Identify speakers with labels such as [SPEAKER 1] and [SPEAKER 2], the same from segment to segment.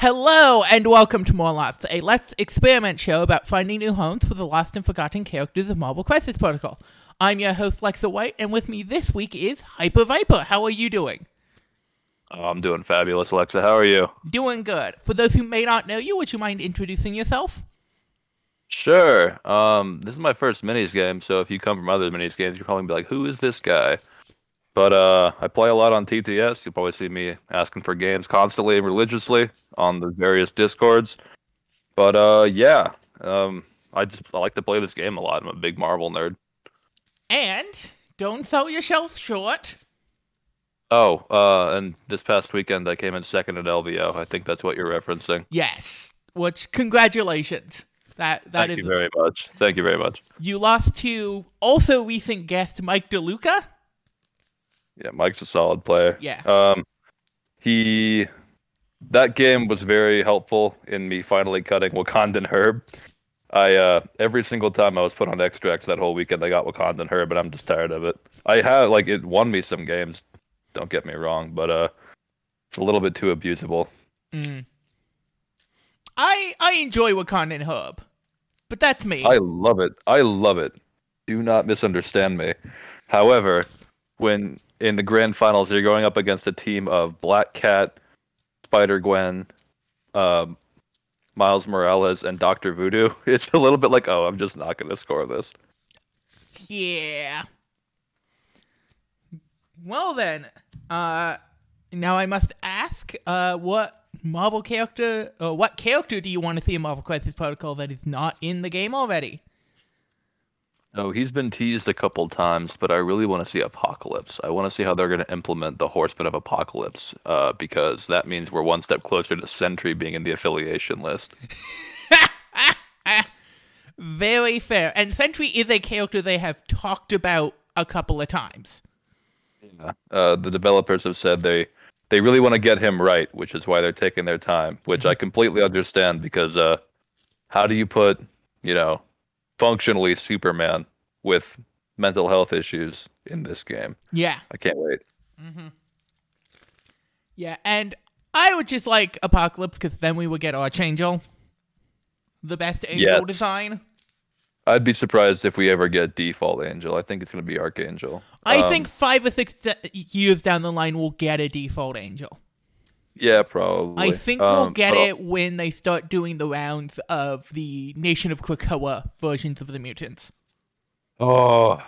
[SPEAKER 1] Hello and welcome to More Lots, a Let's Experiment show about finding new homes for the lost and forgotten characters of Marvel Crisis Protocol. I'm your host, Lexa White, and with me this week is Hyper Viper. How are you doing?
[SPEAKER 2] Oh, I'm doing fabulous, Alexa. How are you?
[SPEAKER 1] Doing good. For those who may not know you, would you mind introducing yourself?
[SPEAKER 2] Sure. Um, this is my first minis game, so if you come from other minis games, you'll probably be like, "Who is this guy?" But uh, I play a lot on TTS. You'll probably see me asking for games constantly and religiously on the various discords. But uh, yeah, um, I just I like to play this game a lot. I'm a big Marvel nerd.
[SPEAKER 1] And don't sell yourself short.
[SPEAKER 2] Oh, uh, and this past weekend I came in second at LVO. I think that's what you're referencing.
[SPEAKER 1] Yes. Which congratulations. That that
[SPEAKER 2] Thank
[SPEAKER 1] is
[SPEAKER 2] you very much. Thank you very much.
[SPEAKER 1] you lost to also recent guest Mike DeLuca.
[SPEAKER 2] Yeah, Mike's a solid player.
[SPEAKER 1] Yeah.
[SPEAKER 2] Um, he that game was very helpful in me finally cutting Wakandan Herb. I uh every single time I was put on extracts that whole weekend, I got Wakandan Herb, and I'm just tired of it. I had like it won me some games. Don't get me wrong, but uh, it's a little bit too abusable.
[SPEAKER 1] Mm. I I enjoy Wakandan Herb. But that's me.
[SPEAKER 2] I love it. I love it. Do not misunderstand me. However, when in the grand finals you're going up against a team of Black Cat, Spider Gwen, um, Miles Morales, and Doctor Voodoo, it's a little bit like, oh, I'm just not going to score this.
[SPEAKER 1] Yeah. Well then, uh now I must ask, uh what Marvel character or what character do you want to see in Marvel Crisis Protocol that is not in the game already?
[SPEAKER 2] Oh, he's been teased a couple times, but I really want to see Apocalypse. I want to see how they're going to implement the Horseman of Apocalypse, uh, because that means we're one step closer to Sentry being in the affiliation list.
[SPEAKER 1] Very fair. And Sentry is a character they have talked about a couple of times.
[SPEAKER 2] Uh, the developers have said they they really want to get him right, which is why they're taking their time, which I completely understand because uh, how do you put you know functionally Superman with mental health issues in this game?
[SPEAKER 1] Yeah.
[SPEAKER 2] I can't wait.
[SPEAKER 1] Yeah, and I would just like Apocalypse because then we would get Archangel. The best angel
[SPEAKER 2] Yes.
[SPEAKER 1] design.
[SPEAKER 2] I'd be surprised if we ever get default Angel. I think it's going to be Archangel.
[SPEAKER 1] I
[SPEAKER 2] Um,
[SPEAKER 1] think five or six years down the line we'll get a default angel.
[SPEAKER 2] Yeah, probably.
[SPEAKER 1] I think we'll
[SPEAKER 2] Um,
[SPEAKER 1] get it when they start doing the rounds of the Nation of Krakoa versions of the mutants.
[SPEAKER 2] Oh,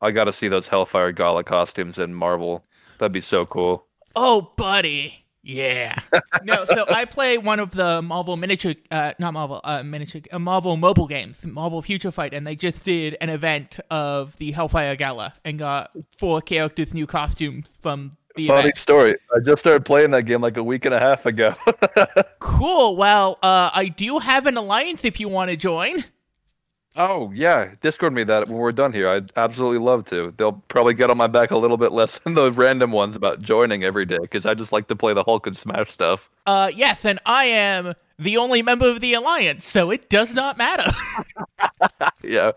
[SPEAKER 2] I got to see those Hellfire Gala costumes in Marvel. That'd be so cool.
[SPEAKER 1] Oh, buddy. Yeah. no, so I play one of the Marvel miniature, uh, not Marvel, uh, miniature, uh, Marvel mobile games, Marvel Future Fight, and they just did an event of the Hellfire Gala and got four characters' new costumes from the
[SPEAKER 2] Funny
[SPEAKER 1] event.
[SPEAKER 2] story. I just started playing that game like a week and a half ago.
[SPEAKER 1] Cool. Well, uh, I do have an alliance if you want to join.
[SPEAKER 2] oh yeah, Discord me that when we're done here. I'd absolutely love to. They'll probably get on my back a little bit less than the random ones about joining every day because I just like to play the Hulk and Smash stuff.
[SPEAKER 1] Uh, yes, and I am the only member of the alliance, so it does not matter.
[SPEAKER 2] Yeah.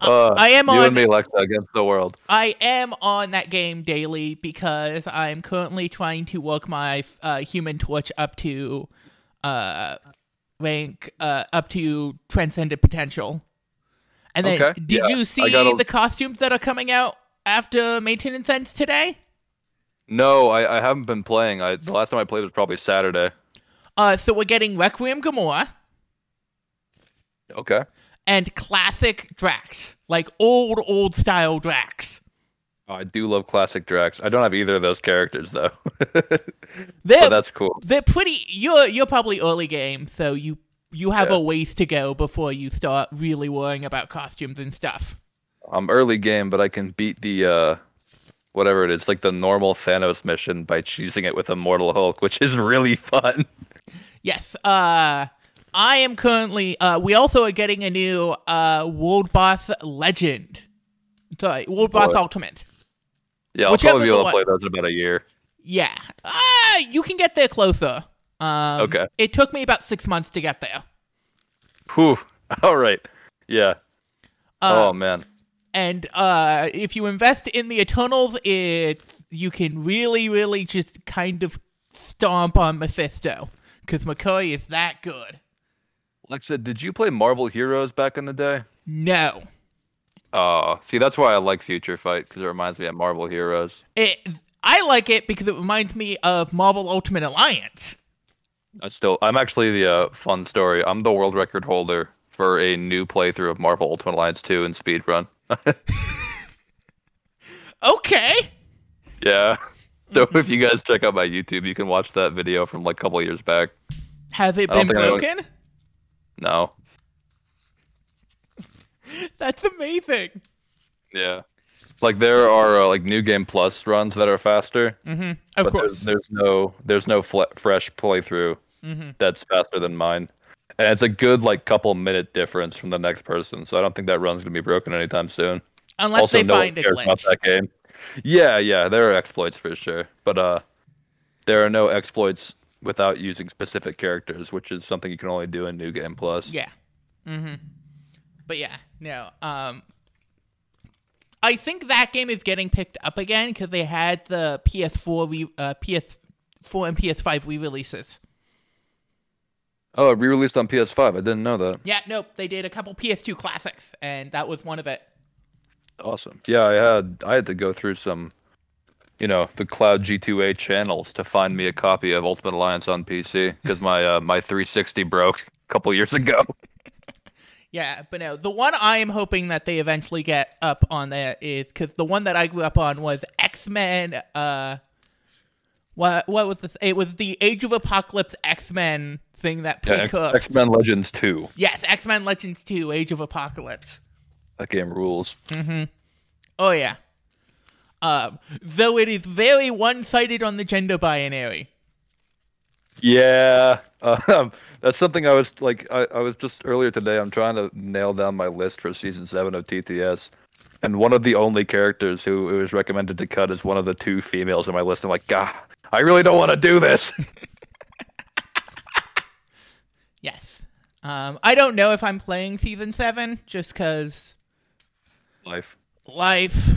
[SPEAKER 2] Uh,
[SPEAKER 1] I am
[SPEAKER 2] you
[SPEAKER 1] on-
[SPEAKER 2] and me, Lexa, against the world.
[SPEAKER 1] I am on that game daily because I'm currently trying to work my uh, Human Torch up to uh, rank uh, up to transcendent potential. And then,
[SPEAKER 2] Okay,
[SPEAKER 1] did
[SPEAKER 2] yeah,
[SPEAKER 1] you see
[SPEAKER 2] gotta-
[SPEAKER 1] the costumes that are coming out after maintenance ends today?
[SPEAKER 2] No, I, I haven't been playing. I the last time I played was probably Saturday.
[SPEAKER 1] Uh, so we're getting Requiem Gamora
[SPEAKER 2] Okay.
[SPEAKER 1] and classic Drax, like old old style Drax.
[SPEAKER 2] Oh, I do love classic Drax. I don't have either of those characters though.
[SPEAKER 1] They're
[SPEAKER 2] but that's cool.
[SPEAKER 1] they're pretty. You're you're probably early game, so you you have
[SPEAKER 2] Yeah.
[SPEAKER 1] a ways to go before you start really worrying about costumes and stuff.
[SPEAKER 2] I'm early game, but I can beat the uh whatever it is, like the normal Thanos mission by cheesing it with Immortal Hulk, which is really fun.
[SPEAKER 1] Yes. Uh, I am currently. Uh, we also are getting a new uh World Boss Legend. Sorry, World Boss? Ultimate.
[SPEAKER 2] Yeah, I'll
[SPEAKER 1] Whichever
[SPEAKER 2] probably be able to play those in about a year.
[SPEAKER 1] Yeah. Uh, you can get there closer. Um,
[SPEAKER 2] Okay.
[SPEAKER 1] It took me about six months to get there.
[SPEAKER 2] Whew. All right. Yeah.
[SPEAKER 1] Uh,
[SPEAKER 2] oh man.
[SPEAKER 1] and uh, if you invest in the Eternals, it you can really, really just kind of stomp on Mephisto because McCoy is that good.
[SPEAKER 2] Alexa, did you play Marvel Heroes back in the day?
[SPEAKER 1] No,
[SPEAKER 2] Oh, see, that's why I like Future Fight because it reminds me of Marvel Heroes.
[SPEAKER 1] it. I like it because it reminds me of Marvel Ultimate Alliance.
[SPEAKER 2] I still, I'm actually the uh, fun story. I'm the world record holder for a new playthrough of Marvel Ultimate Alliance 2 in speedrun.
[SPEAKER 1] Okay.
[SPEAKER 2] yeah. So if you guys check out my YouTube, you can watch that video from like a couple years back.
[SPEAKER 1] Has it been
[SPEAKER 2] think I would-
[SPEAKER 1] broken?
[SPEAKER 2] No.
[SPEAKER 1] That's amazing.
[SPEAKER 2] Yeah. Like there are uh, like new game plus runs that are faster,
[SPEAKER 1] Mm-hmm. Of
[SPEAKER 2] but
[SPEAKER 1] course.
[SPEAKER 2] there's, there's no there's no fle- fresh playthrough
[SPEAKER 1] Mm-hmm.
[SPEAKER 2] that's faster than mine. And it's a good like couple minute difference from the next person, so I don't think that run's gonna be broken anytime soon.
[SPEAKER 1] Unless
[SPEAKER 2] also,
[SPEAKER 1] they
[SPEAKER 2] no
[SPEAKER 1] find a
[SPEAKER 2] cares about
[SPEAKER 1] glitch.
[SPEAKER 2] that game. Yeah, yeah, there are exploits for sure, but uh, there are no exploits without using specific characters, which is something you can only do in New Game Plus.
[SPEAKER 1] Yeah. Mm-hmm. But yeah, no. Um, I think that game is getting picked up again because they had the PS4 re- uh, PS4 and PS5 re-releases.
[SPEAKER 2] Oh, it re-released on PS5. I didn't know that.
[SPEAKER 1] Yeah, nope. They did a couple PS2 classics, and that was one of it.
[SPEAKER 2] Awesome. Yeah, I had I had to go through some, you know, the Cloud G2A channels to find me a copy of Ultimate Alliance on PC because my uh, my 360 broke a couple years ago.
[SPEAKER 1] Yeah, but no, the one I am hoping that they eventually get up on there is because the one that I grew up on was X Men. Uh, what what was this? It was the Age of Apocalypse X Men thing that
[SPEAKER 2] Yeah. X Men Legends 2.
[SPEAKER 1] Yes, X Men Legends Two: Age of Apocalypse.
[SPEAKER 2] That game rules.
[SPEAKER 1] Oh yeah. Um, though it is very one-sided on the gender binary.
[SPEAKER 2] Yeah, um, that's something I was like. I, I was just earlier today. I'm trying to nail down my list for season seven of TTS, and one of the only characters who it was recommended to cut is one of the two females on my list. I'm like, God, I really don't want to do this.
[SPEAKER 1] Yes. Um, I don't know if I'm playing season seven just because
[SPEAKER 2] Life.
[SPEAKER 1] life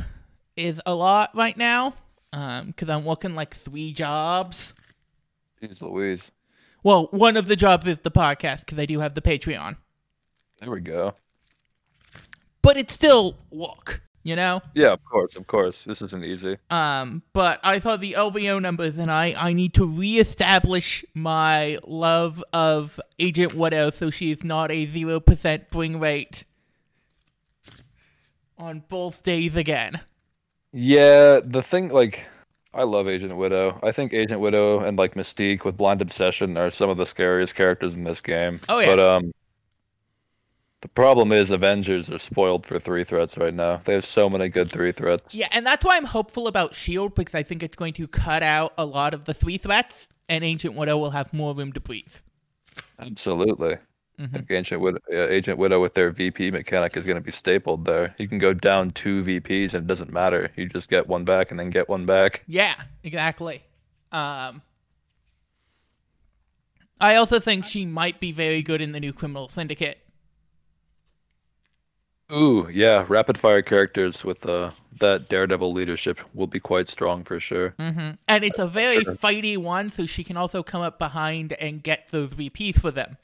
[SPEAKER 1] is a lot right now. Um, because I'm working like three jobs.
[SPEAKER 2] Jeez Louise.
[SPEAKER 1] Well, one of the jobs is the podcast because I do have the Patreon,
[SPEAKER 2] There we go.
[SPEAKER 1] but it's still work, you know.
[SPEAKER 2] Yeah, of course, of course. This isn't easy.
[SPEAKER 1] Um, but I saw the LVO numbers, and I I need to reestablish my love of Agent Widow, so she's not a zero percent bring rate on both days again.
[SPEAKER 2] Yeah, the thing like I love Agent Widow. I think Agent Widow and like Mystique with Blind Obsession are some of the scariest characters in this game.
[SPEAKER 1] Oh, yeah.
[SPEAKER 2] But um the problem is Avengers are spoiled for three threats right now. They have so many good three threats.
[SPEAKER 1] Yeah, and that's why I'm hopeful about Shield because I think it's going to cut out a lot of the three threats, and Agent Widow will have more room to breathe.
[SPEAKER 2] Absolutely.
[SPEAKER 1] Mhm.
[SPEAKER 2] I think Agent Widow, uh, Agent Widow with their VP mechanic is going to be stapled there. You can go down two VPs and it doesn't matter. You just get one back and then get one back.
[SPEAKER 1] Yeah, exactly. Um, I also think she might be very good in the new Criminal Syndicate.
[SPEAKER 2] Ooh, yeah, rapid fire characters with uh, that Daredevil leadership will be quite strong for sure.
[SPEAKER 1] hmm And it's a very
[SPEAKER 2] Sure.
[SPEAKER 1] fighty one, so she can also come up behind and get those VPs for them.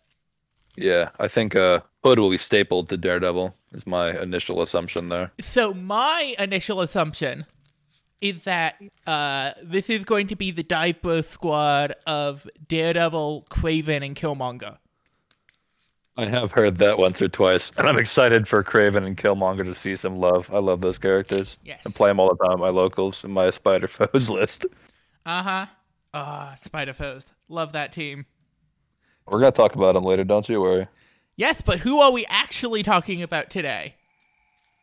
[SPEAKER 2] Yeah, I think uh, Hood will be stapled to Daredevil. Is my initial assumption there.
[SPEAKER 1] So my initial assumption is that uh, this is going to be the burst squad of Daredevil, Kraven, and Killmonger.
[SPEAKER 2] I have heard that once or twice, and I'm excited for Kraven and Killmonger to see some love. I love those characters.
[SPEAKER 1] Yes.
[SPEAKER 2] I play them all the time at my locals in my Spider Foes list.
[SPEAKER 1] Uh huh. Ah, Spider Foes. Love that team.
[SPEAKER 2] We're gonna talk about him later, don't you worry.
[SPEAKER 1] Yes, but who are we actually talking about today?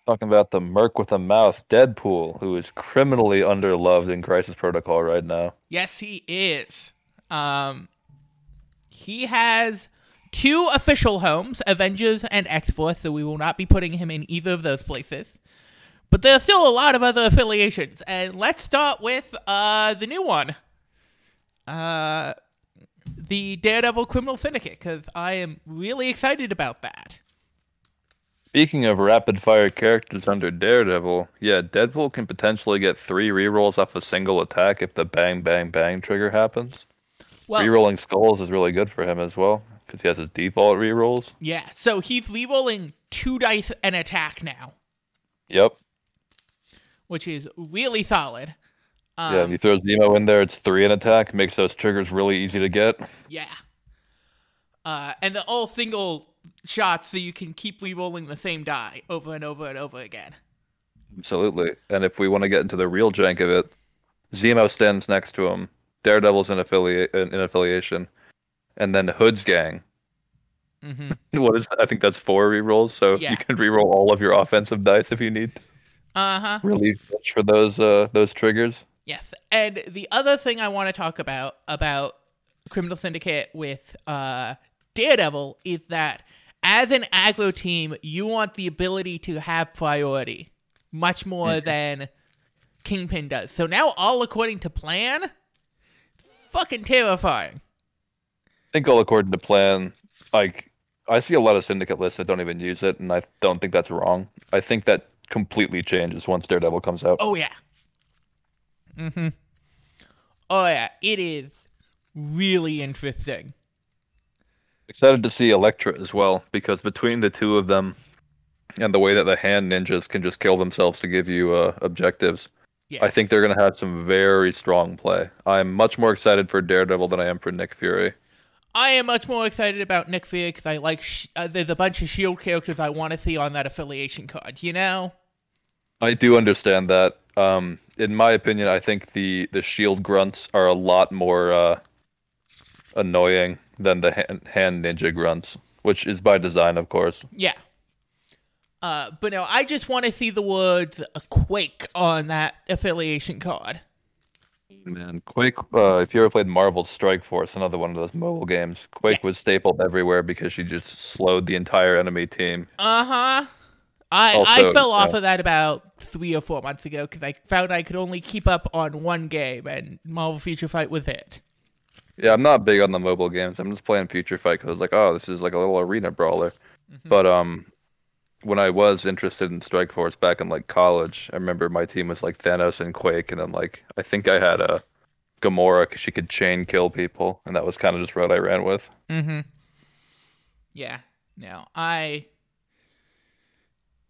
[SPEAKER 2] Talking about the Merc with a mouth, Deadpool, who is criminally underloved in Crisis Protocol right now.
[SPEAKER 1] Yes, he is. Um, he has two official homes, Avengers and X Force, so we will not be putting him in either of those places. But there are still a lot of other affiliations, and let's start with uh the new one, uh, the Daredevil Criminal Syndicate, because I am really excited about that.
[SPEAKER 2] Speaking of rapid fire characters under Daredevil, yeah, Deadpool can potentially get three rerolls off a single attack if the bang bang bang trigger happens.
[SPEAKER 1] Well,
[SPEAKER 2] Rerolling skulls is really good for him as well because he has his default rerolls.
[SPEAKER 1] yeah. So he's rerolling two dice an attack now,
[SPEAKER 2] Yep.
[SPEAKER 1] which is really solid. Um,
[SPEAKER 2] yeah, if you throw Zemo in there, it's three in attack. Makes those triggers really easy to get.
[SPEAKER 1] Yeah. Uh, and they're all single shots, so you can keep re-rolling the same die over and over and over again.
[SPEAKER 2] Absolutely. And if we want to get into the real jank of it, Zemo stands next to him. Daredevil's in affiliate in, in affiliation, and then Hood's gang.
[SPEAKER 1] Mm-hmm.
[SPEAKER 2] What is? I think that's four rerolls. So
[SPEAKER 1] Yeah.
[SPEAKER 2] you can reroll all of your offensive dice if you need. to
[SPEAKER 1] Uh huh.
[SPEAKER 2] Really push for those uh those triggers.
[SPEAKER 1] Yes. And the other thing I want to talk about about Criminal Syndicate with uh, Daredevil is that as an aggro team, you want the ability to have priority much more than Kingpin does. So now, all according to plan, fucking terrifying.
[SPEAKER 2] I think all according to plan. Like I see a lot of syndicate lists that don't even use it, and I don't think that's wrong. I think that completely changes once Daredevil comes out.
[SPEAKER 1] Oh yeah. Mm-hmm. Oh yeah, it is really interesting.
[SPEAKER 2] Excited to see Elektra as well because between the two of them and the way that the hand ninjas can just kill themselves to give you uh, objectives,
[SPEAKER 1] Yeah.
[SPEAKER 2] I think they're going to have some very strong play. I'm much more excited for Daredevil than I am for Nick Fury.
[SPEAKER 1] I am much more excited about Nick Fury because I like. Sh- uh, there's a bunch of Shield characters I want to see on that affiliation card. You know.
[SPEAKER 2] I do understand that. Um, in my opinion, I think the the shield grunts are a lot more uh, annoying than the hand, hand ninja grunts, which is by design, of course.
[SPEAKER 1] Yeah. Uh, but no, I just want to see the words uh, "Quake" on that affiliation card.
[SPEAKER 2] Man, Quake. Uh, if you ever played Marvel Strike Force, another one of those mobile games, Quake
[SPEAKER 1] Yes.
[SPEAKER 2] was stapled everywhere because she just slowed the entire enemy team.
[SPEAKER 1] Uh huh. I I
[SPEAKER 2] Also,
[SPEAKER 1] fell off
[SPEAKER 2] yeah.
[SPEAKER 1] of that about three or four months ago because I found I could only keep up on one game, and Marvel Future Fight was it.
[SPEAKER 2] Yeah, I'm not big on the mobile games. I'm just playing Future Fight because like, oh, this is like a little arena brawler.
[SPEAKER 1] Mm-hmm.
[SPEAKER 2] But um, when I was interested in Strike Force back in like college, I remember my team was like Thanos and Quake, and then like I think I had a Gamora because she could chain kill people, and that was kind of just what I ran with.
[SPEAKER 1] Mm-hmm. Yeah. No, I.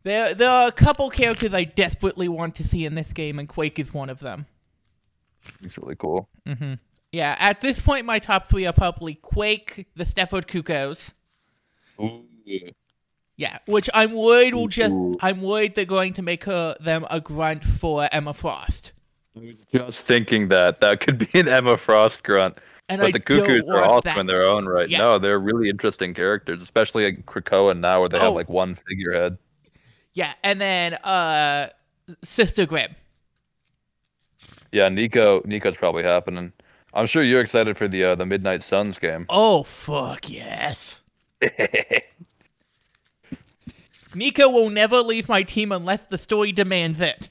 [SPEAKER 1] There, there are a couple characters I desperately want to see in this game, and Quake is one of them.
[SPEAKER 2] It's really cool.
[SPEAKER 1] Mm-hmm. Yeah, at this point, my top three are probably Quake, the Stepford Cuckoos. Yeah, which I'm worried will just. I'm worried they're going to make her them a grunt for Emma Frost,
[SPEAKER 2] I was just thinking that that could be an Emma Frost grunt.
[SPEAKER 1] and
[SPEAKER 2] But
[SPEAKER 1] I
[SPEAKER 2] the Cuckoos are awesome
[SPEAKER 1] that.
[SPEAKER 2] in their own right.
[SPEAKER 1] Yeah.
[SPEAKER 2] No, they're really interesting characters, especially like Krakoa now, where they
[SPEAKER 1] Oh.
[SPEAKER 2] have like one figurehead.
[SPEAKER 1] Yeah, and then uh, Sister Grimm.
[SPEAKER 2] Yeah, Nico. Nico's probably happening. I'm sure you're excited for the uh, the Midnight Suns game.
[SPEAKER 1] Oh fuck yes. Nico will never leave my team unless the story demands it.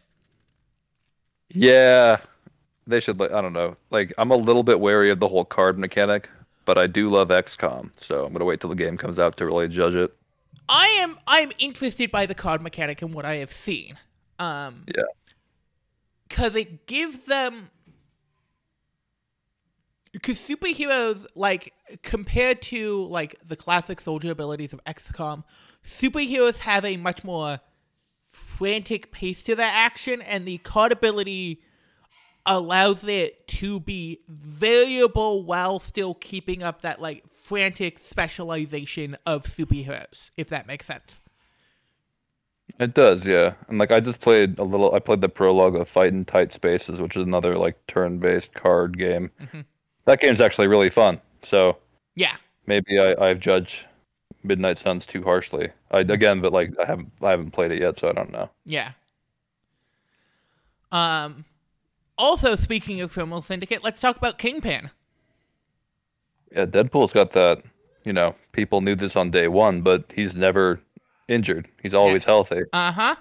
[SPEAKER 2] yeah, they should. Like, I don't know. Like, I'm a little bit wary of the whole card mechanic, but I do love XCOM, so I'm gonna wait till the game comes out to really judge it.
[SPEAKER 1] I am I'm interested by the card mechanic and what I have seen. Um
[SPEAKER 2] Yeah.
[SPEAKER 1] cuz it gives them cuz superheroes like compared to like the classic soldier abilities of XCOM, superheroes have a much more frantic pace to their action and the card ability allows it to be variable while still keeping up that like frantic specialization of superheroes, if that makes sense.
[SPEAKER 2] It does, yeah. And like, I just played a little. I played the prologue of Fight in Tight Spaces, which is another like turn-based card game.
[SPEAKER 1] Mhm.
[SPEAKER 2] That game's actually really fun. So
[SPEAKER 1] Yeah.
[SPEAKER 2] maybe I, I've judged Midnight Suns too harshly. I again, but like I haven't I haven't played it yet, so I don't know.
[SPEAKER 1] Yeah. Um also speaking of criminal syndicate, let's talk about Kingpin.
[SPEAKER 2] Yeah, Deadpool's got that. You know, people knew this on day one, but he's never injured. He's always
[SPEAKER 1] Yes.
[SPEAKER 2] healthy.
[SPEAKER 1] Uh-huh.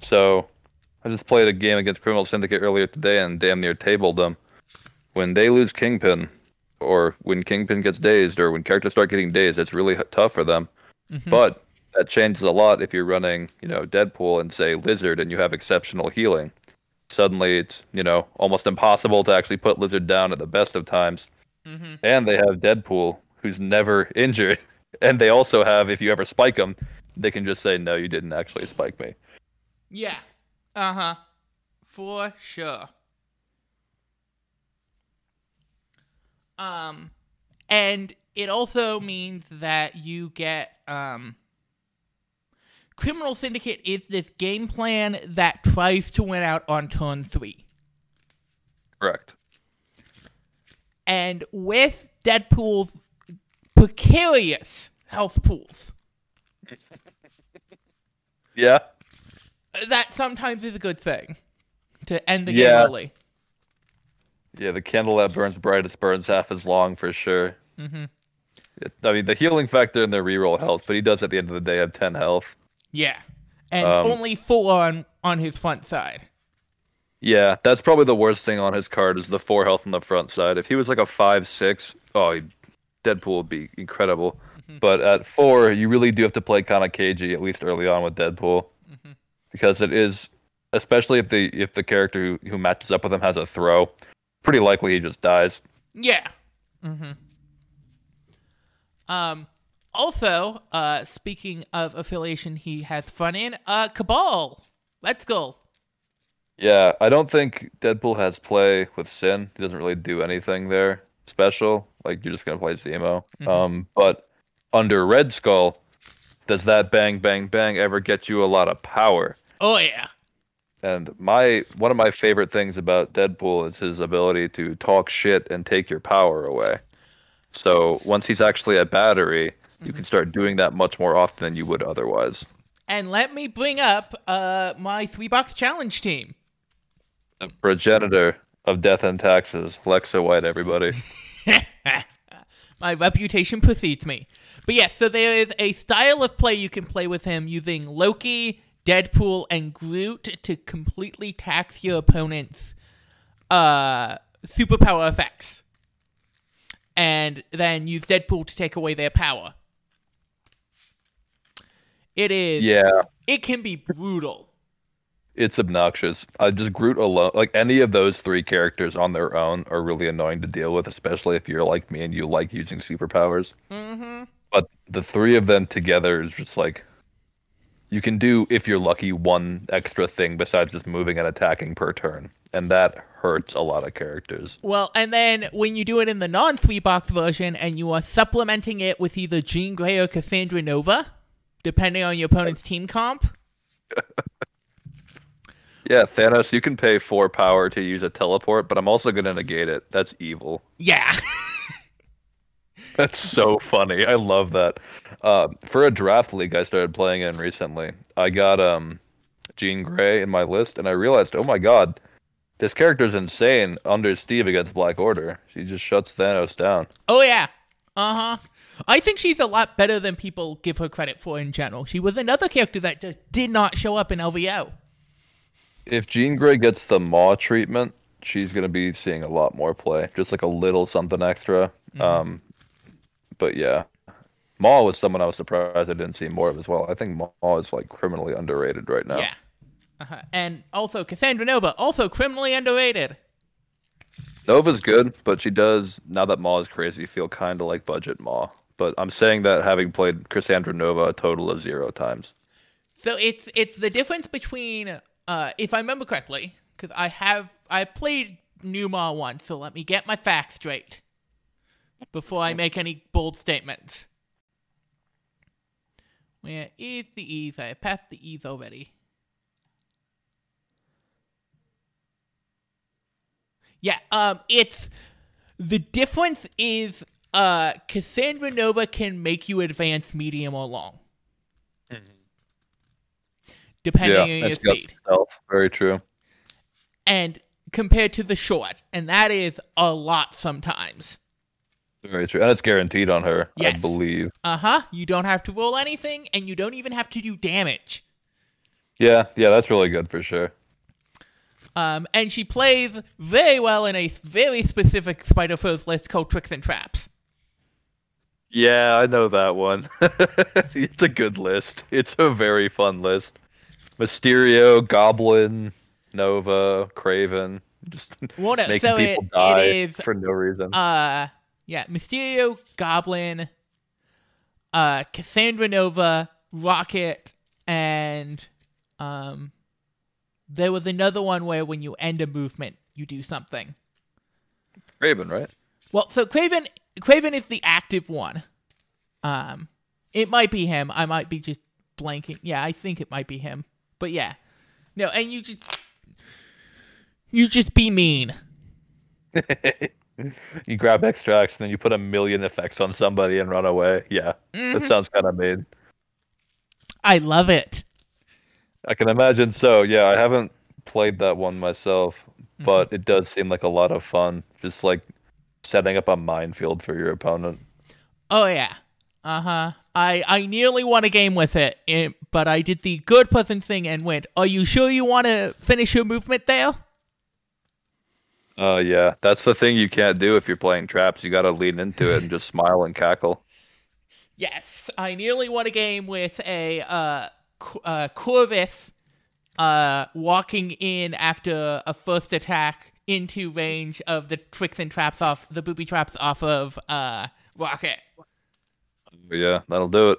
[SPEAKER 2] So I just played a game against Criminal Syndicate earlier today and damn near tabled them. When they lose Kingpin, or when Kingpin gets dazed, or when characters start getting dazed, it's really tough for them.
[SPEAKER 1] Mhm.
[SPEAKER 2] But that changes a lot if you're running, you know, Deadpool and say Lizard, and you have exceptional healing. Suddenly, it's you know almost impossible to actually put Lizard down at the best of times.
[SPEAKER 1] Mm-hmm.
[SPEAKER 2] and they have Deadpool, who's never injured, and they also have if you ever spike them, they can just say no, you didn't actually spike me.
[SPEAKER 1] Yeah. Uh huh. For sure. Um, and it also means that you get um. Criminal Syndicate is this game plan that tries to win out on turn three.
[SPEAKER 2] Correct.
[SPEAKER 1] And with Deadpool's precarious health pools,
[SPEAKER 2] Yeah.
[SPEAKER 1] that sometimes is a good thing to end the game early.
[SPEAKER 2] Yeah, the candle that burns brightest burns half as long for sure.
[SPEAKER 1] Mm-hmm.
[SPEAKER 2] I mean, the healing factor and the reroll health, but he does at the end of the day have 10 health.
[SPEAKER 1] Yeah. And
[SPEAKER 2] Um,
[SPEAKER 1] only four on on his front side.
[SPEAKER 2] Yeah, that's probably the worst thing on his card is the four health on the front side. If he was like a five six, oh, he- Deadpool would be incredible. But at four, you really do have to play kind of cagey at least early on with Deadpool,
[SPEAKER 1] Mhm.
[SPEAKER 2] because it is, especially if the if the character who, who matches up with him has a throw, pretty likely he just dies.
[SPEAKER 1] Yeah. Mm-hmm. Um. Also, uh, speaking of affiliation, he has fun in uh Cabal. Let's go.
[SPEAKER 2] Yeah, I don't think Deadpool has play with Sin. He doesn't really do anything there special. Like you're just gonna play Zemo.
[SPEAKER 1] Mhm.
[SPEAKER 2] Um, but under Red Skull, does that bang bang bang ever get you a lot of power?
[SPEAKER 1] Oh yeah.
[SPEAKER 2] And my one of my favorite things about Deadpool is his ability to talk shit and take your power away. So once he's actually at battery, you can start doing that much more often than you would otherwise.
[SPEAKER 1] And let me bring up uh my three box challenge team.
[SPEAKER 2] A progenitor of death and taxes, Lexa White, everybody.
[SPEAKER 1] My reputation precedes me. But yes, so there is a style of play you can play with him using Loki, Deadpool, and Groot to completely tax your opponent's uh, superpower effects. And then use Deadpool to take away their power. It is.
[SPEAKER 2] yeah.
[SPEAKER 1] It can be brutal.
[SPEAKER 2] It's obnoxious. I just Groot alone, like any of those three characters on their own, are really annoying to deal with, especially if you're like me and you like using superpowers.
[SPEAKER 1] Mm-hmm.
[SPEAKER 2] But the three of them together is just like you can do, if you're lucky, one extra thing besides just moving and attacking per turn, and that hurts a lot of characters.
[SPEAKER 1] Well, and then when you do it in the non three box version and you are supplementing it with either Jean Grey or Cassandra Nova, depending on your opponent's team comp.
[SPEAKER 2] Yeah, Thanos, you can pay four power to use a teleport, but I'm also gonna negate it. That's evil.
[SPEAKER 1] Yeah.
[SPEAKER 2] That's so funny. I love that. Uh, for a draft league I started playing in recently, I got um Jean Grey in my list, and I realized, oh my god, this character's insane under Steve against Black Order. She just shuts Thanos down.
[SPEAKER 1] oh, yeah. Uh huh. I think she's a lot better than people give her credit for in general. She was another character that just did not show up in LVO.
[SPEAKER 2] If Jean Grey gets the Maw treatment, she's gonna be seeing a lot more play, just like a little something extra. Um, but yeah, Maw was someone I was surprised I didn't see more of as well. I think Maw is like criminally underrated right now.
[SPEAKER 1] Yeah. Uh-huh. And also, Cassandra Nova, also criminally underrated.
[SPEAKER 2] Nova's good, but she does now that Maw is crazy feel kind of like budget Maw. But I'm saying that having played Cassandra Nova a total of zero times.
[SPEAKER 1] So it's it's the difference between uh if I remember correctly, because I have I played Numa once, so let me get my facts straight before I make any bold statements. Where is the ease? I have passed the ease already. Yeah, um, it's the difference is uh Cassandra Nova can make you advance medium or long. Depending
[SPEAKER 2] yeah,
[SPEAKER 1] on your speed.
[SPEAKER 2] stealth. Very true.
[SPEAKER 1] And compared to the short, and that is a lot sometimes.
[SPEAKER 2] Very true. It's guaranteed on her,
[SPEAKER 1] Yes.
[SPEAKER 2] I believe.
[SPEAKER 1] Uh-huh. You don't have to roll anything, and you don't even have to do damage.
[SPEAKER 2] Yeah, yeah, that's really good for sure.
[SPEAKER 1] Um, and she plays very well in a very specific Spider Foes list called Tricks and Traps.
[SPEAKER 2] Yeah, I know that one. it's a good list. It's a very fun list. Mysterio, Goblin, Nova, Kraven, just
[SPEAKER 1] Well, no,
[SPEAKER 2] making
[SPEAKER 1] so
[SPEAKER 2] people
[SPEAKER 1] it- it
[SPEAKER 2] die
[SPEAKER 1] is,
[SPEAKER 2] for no reason.
[SPEAKER 1] Uh, yeah, Mysterio, Goblin, uh, Cassandra Nova, Rocket, and um, there was another one where when you end a movement, you do something.
[SPEAKER 2] Kraven, right?
[SPEAKER 1] Well, so Kraven, Kraven is the active one. Um, it might be him. I might be just blanking. Yeah, I think it might be him. But yeah, no, and you just you just be mean.
[SPEAKER 2] you grab extracts and then you put a million effects on somebody and run away. Yeah, that mm-hmm. sounds kind of mean.
[SPEAKER 1] I love it.
[SPEAKER 2] I can imagine. So yeah, I haven't played that one myself, mm-hmm. but it does seem like a lot of fun. Just like setting up a minefield for your opponent.
[SPEAKER 1] Oh yeah. Uh huh. I I nearly won a game with it, eh, but I did the good person thing and went. Are you sure you want to finish your movement there?
[SPEAKER 2] Oh yeah, that's the thing you can't do if you're playing traps. You got to lean into it and just smile and cackle.
[SPEAKER 1] Yes, I nearly won a game with a uh, uh Corvus uh walking in after a first attack into range of the tricks and traps off the booby traps off of uh Rocket.
[SPEAKER 2] Yeah, that'll do it.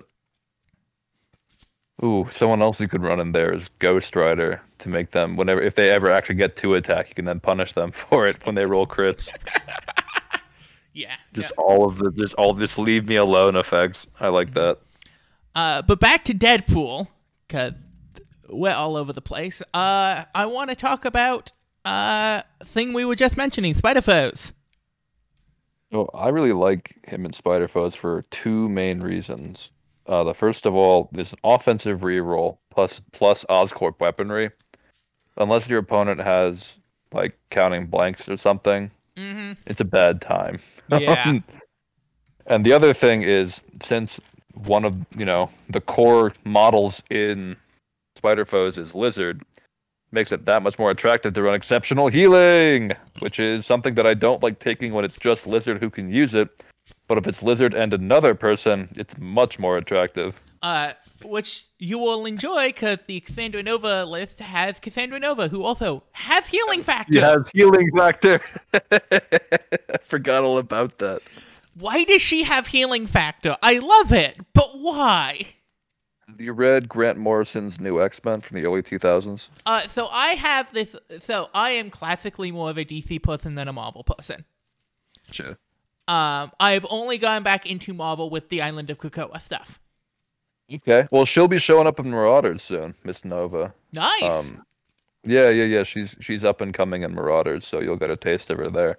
[SPEAKER 2] Ooh, someone else you could run in there is Ghost Rider to make them whenever if they ever actually get to attack, you can then punish them for it when they roll crits.
[SPEAKER 1] Yeah.
[SPEAKER 2] Just all of the just all just leave me alone effects. I like that.
[SPEAKER 1] Uh, but back to Deadpool, because we're all over the place. Uh, I want to talk about uh thing we were just mentioning, Spider Foes.
[SPEAKER 2] Oh, I really like him in Spider Foes for two main reasons. Uh, the first of all is an offensive reroll plus plus Oscorp weaponry. Unless your opponent has like counting blanks or something,
[SPEAKER 1] Mm-hmm.
[SPEAKER 2] it's a bad time.
[SPEAKER 1] Yeah.
[SPEAKER 2] and the other thing is since one of you know the core models in Spider Foes is Lizard, makes it that much more attractive to run exceptional healing, which is something that I don't like taking when it's just Lizard who can use it. But if it's Lizard and another person, it's much more attractive.
[SPEAKER 1] uh, which you will enjoy because the Cassandra Nova list has Cassandra Nova, who also has healing factor.
[SPEAKER 2] You have healing factor. I forgot all about that.
[SPEAKER 1] Why does she have healing factor? I love it, but why?
[SPEAKER 2] You read Grant Morrison's new X Men from the early 2000s?
[SPEAKER 1] Uh, so I have this. So I am classically more of a DC person than a Marvel person.
[SPEAKER 2] Sure.
[SPEAKER 1] Um, I've only gone back into Marvel with the Island of Krakoa stuff.
[SPEAKER 2] Okay. Well, she'll be showing up in Marauders soon, Miss Nova.
[SPEAKER 1] Nice.
[SPEAKER 2] Um, yeah, yeah, yeah. She's she's up and coming in Marauders, so you'll get a taste of her there.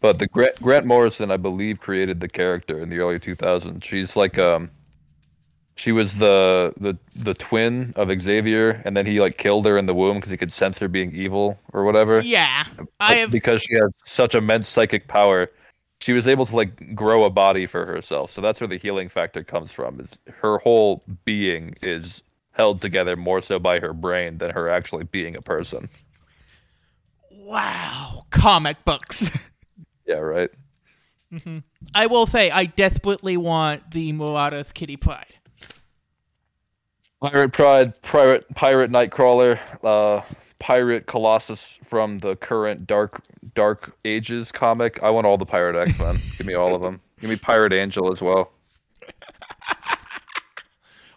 [SPEAKER 2] But the Grant, Grant Morrison, I believe, created the character in the early 2000s. She's like um, she was the the the twin of Xavier, and then he like killed her in the womb because he could sense her being evil or whatever.
[SPEAKER 1] yeah, I have.
[SPEAKER 2] because she has such immense psychic power. She was able to like grow a body for herself, so that's where the healing factor comes from. Is her whole being is held together more so by her brain than her actually being a person.
[SPEAKER 1] Wow, comic books.
[SPEAKER 2] Yeah, right. Mm-hmm.
[SPEAKER 1] I will say, I desperately want the Marauders Kitty Pryde.
[SPEAKER 2] Pirate Pride, Pirate Pirate Nightcrawler, uh, Pirate Colossus from the current Dark Dark Ages comic. I want all the Pirate X Men. Give me all of them. Give me Pirate Angel as well.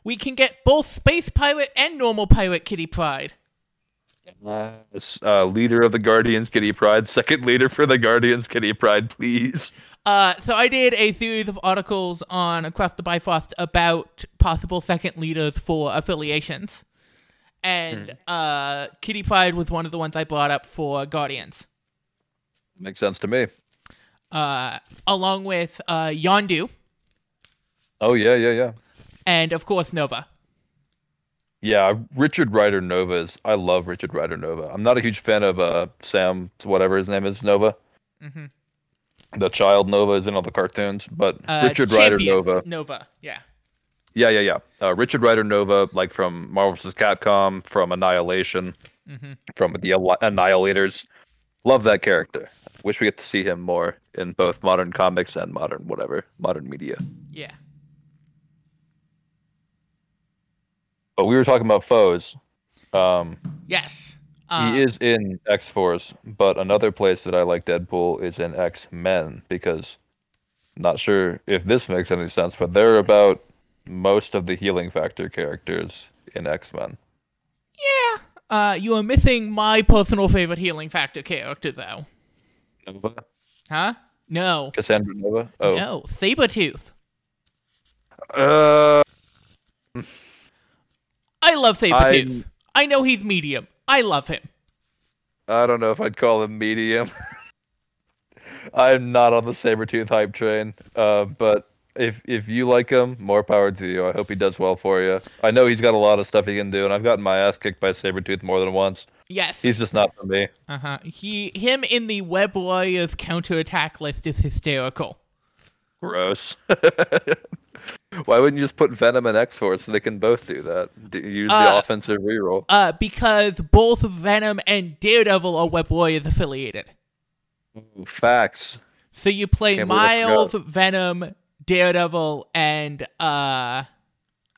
[SPEAKER 1] We can get both Space Pirate and normal Pirate Kitty Pryde.
[SPEAKER 2] Yes, uh, leader of the Guardians Kitty Pryde. Second leader for the Guardians Kitty Pryde, please.
[SPEAKER 1] Uh, so I did a series of articles on Across the Bifrost about possible second leaders for affiliations. And uh, Kitty Pryde was one of the ones I brought up for Guardians.
[SPEAKER 2] Makes sense to me.
[SPEAKER 1] Uh, along with uh, Yondu
[SPEAKER 2] Oh yeah, yeah, yeah.
[SPEAKER 1] and, of course, Nova.
[SPEAKER 2] Yeah, Richard Rider Nova is. I love Richard Rider Nova. I'm not a huge fan of uh Sam, whatever his name is, Nova.
[SPEAKER 1] Mhm.
[SPEAKER 2] The child Nova is in all the cartoons, but
[SPEAKER 1] Uh,
[SPEAKER 2] Richard
[SPEAKER 1] Rider
[SPEAKER 2] Nova.
[SPEAKER 1] Nova, yeah.
[SPEAKER 2] Yeah, yeah, yeah. Uh, Richard Rider Nova, like from Marvel vs. Capcom, from Annihilation,
[SPEAKER 1] Mhm.
[SPEAKER 2] from the Annihilators. Love that character. Wish we get to see him more in both modern comics and modern whatever modern media.
[SPEAKER 1] Yeah.
[SPEAKER 2] But we were talking about foes. Um,
[SPEAKER 1] Yes. Uh,
[SPEAKER 2] he is in X Force, but another place that I like Deadpool is in X Men because Not sure if this makes any sense, but they're about most of the healing factor characters in X Men.
[SPEAKER 1] Yeah. Uh, you are missing my personal favorite healing factor character, though.
[SPEAKER 2] Nova,
[SPEAKER 1] Huh? No.
[SPEAKER 2] Cassandra Nova. Oh,
[SPEAKER 1] No. Sabretooth.
[SPEAKER 2] uh,
[SPEAKER 1] I love Sabretooth. I know he's medium. I love him.
[SPEAKER 2] I don't know if I'd call him medium. I'm not on the Sabretooth hype train. Uh, but if if you like him, more power to you. I hope he does well for you. I know he's got a lot of stuff he can do, and I've gotten my ass kicked by Sabretooth more than once.
[SPEAKER 1] Yes.
[SPEAKER 2] He's just not for me.
[SPEAKER 1] Uh huh. He him in the Web Warriors counterattack list is hysterical.
[SPEAKER 2] Gross. Why wouldn't you just put Venom and X Force so they can both do that? D- use
[SPEAKER 1] Uh,
[SPEAKER 2] the offensive reroll.
[SPEAKER 1] Uh, because both Venom and Daredevil are Web Warriors affiliated.
[SPEAKER 2] Ooh, Facts.
[SPEAKER 1] So you play
[SPEAKER 2] Can't
[SPEAKER 1] Miles. Venom, Daredevil, and uh, uh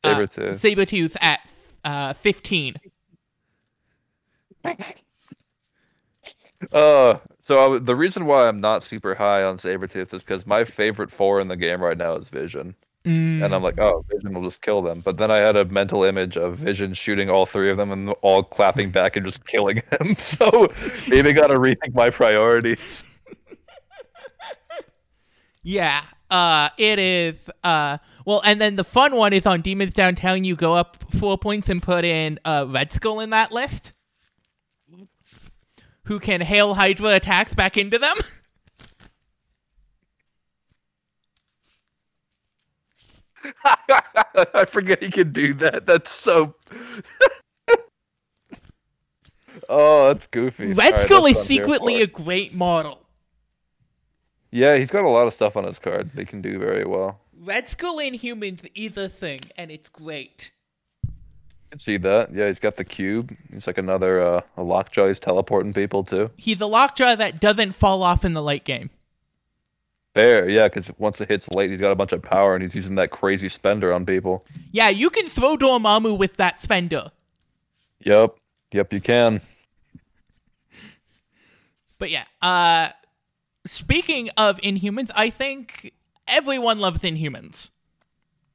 [SPEAKER 2] Sabretooth.
[SPEAKER 1] Sabretooth at uh 15.
[SPEAKER 2] Uh, so I the reason why I'm not super high on Sabretooth is because my favorite four in the game right now is Vision.
[SPEAKER 1] Mm.
[SPEAKER 2] And I'm like, oh, Vision will just kill them. But then I had a mental image of Vision shooting all three of them and all clapping back and just killing him. So maybe I gotta rethink my priorities.
[SPEAKER 1] Yeah. Uh it is uh well and then the fun one is on Demons Downtown you go up 4 points and put in uh Red Skull in that list. Who can hail Hydra attacks back into them?
[SPEAKER 2] I forget he can do that. That's so. oh, that's goofy.
[SPEAKER 1] Red
[SPEAKER 2] Alright,
[SPEAKER 1] Skull is
[SPEAKER 2] what I'm here
[SPEAKER 1] secretly a great model.
[SPEAKER 2] Yeah, he's got a lot of stuff on his card. They can do very well.
[SPEAKER 1] Red Skull in humans is a thing and it's great.
[SPEAKER 2] I can see that. Yeah, he's got the cube. He's like another uh, a lockjaw. He's teleporting people too.
[SPEAKER 1] He's a lockjaw that doesn't fall off in the late game.
[SPEAKER 2] Fair, yeah, because once it hits late, he's got a bunch of power and he's using that crazy spender on people.
[SPEAKER 1] Yeah, you can throw Dormammu with that spender.
[SPEAKER 2] Yep, yep, you can.
[SPEAKER 1] But yeah, uh speaking of Inhumans, I think everyone loves Inhumans.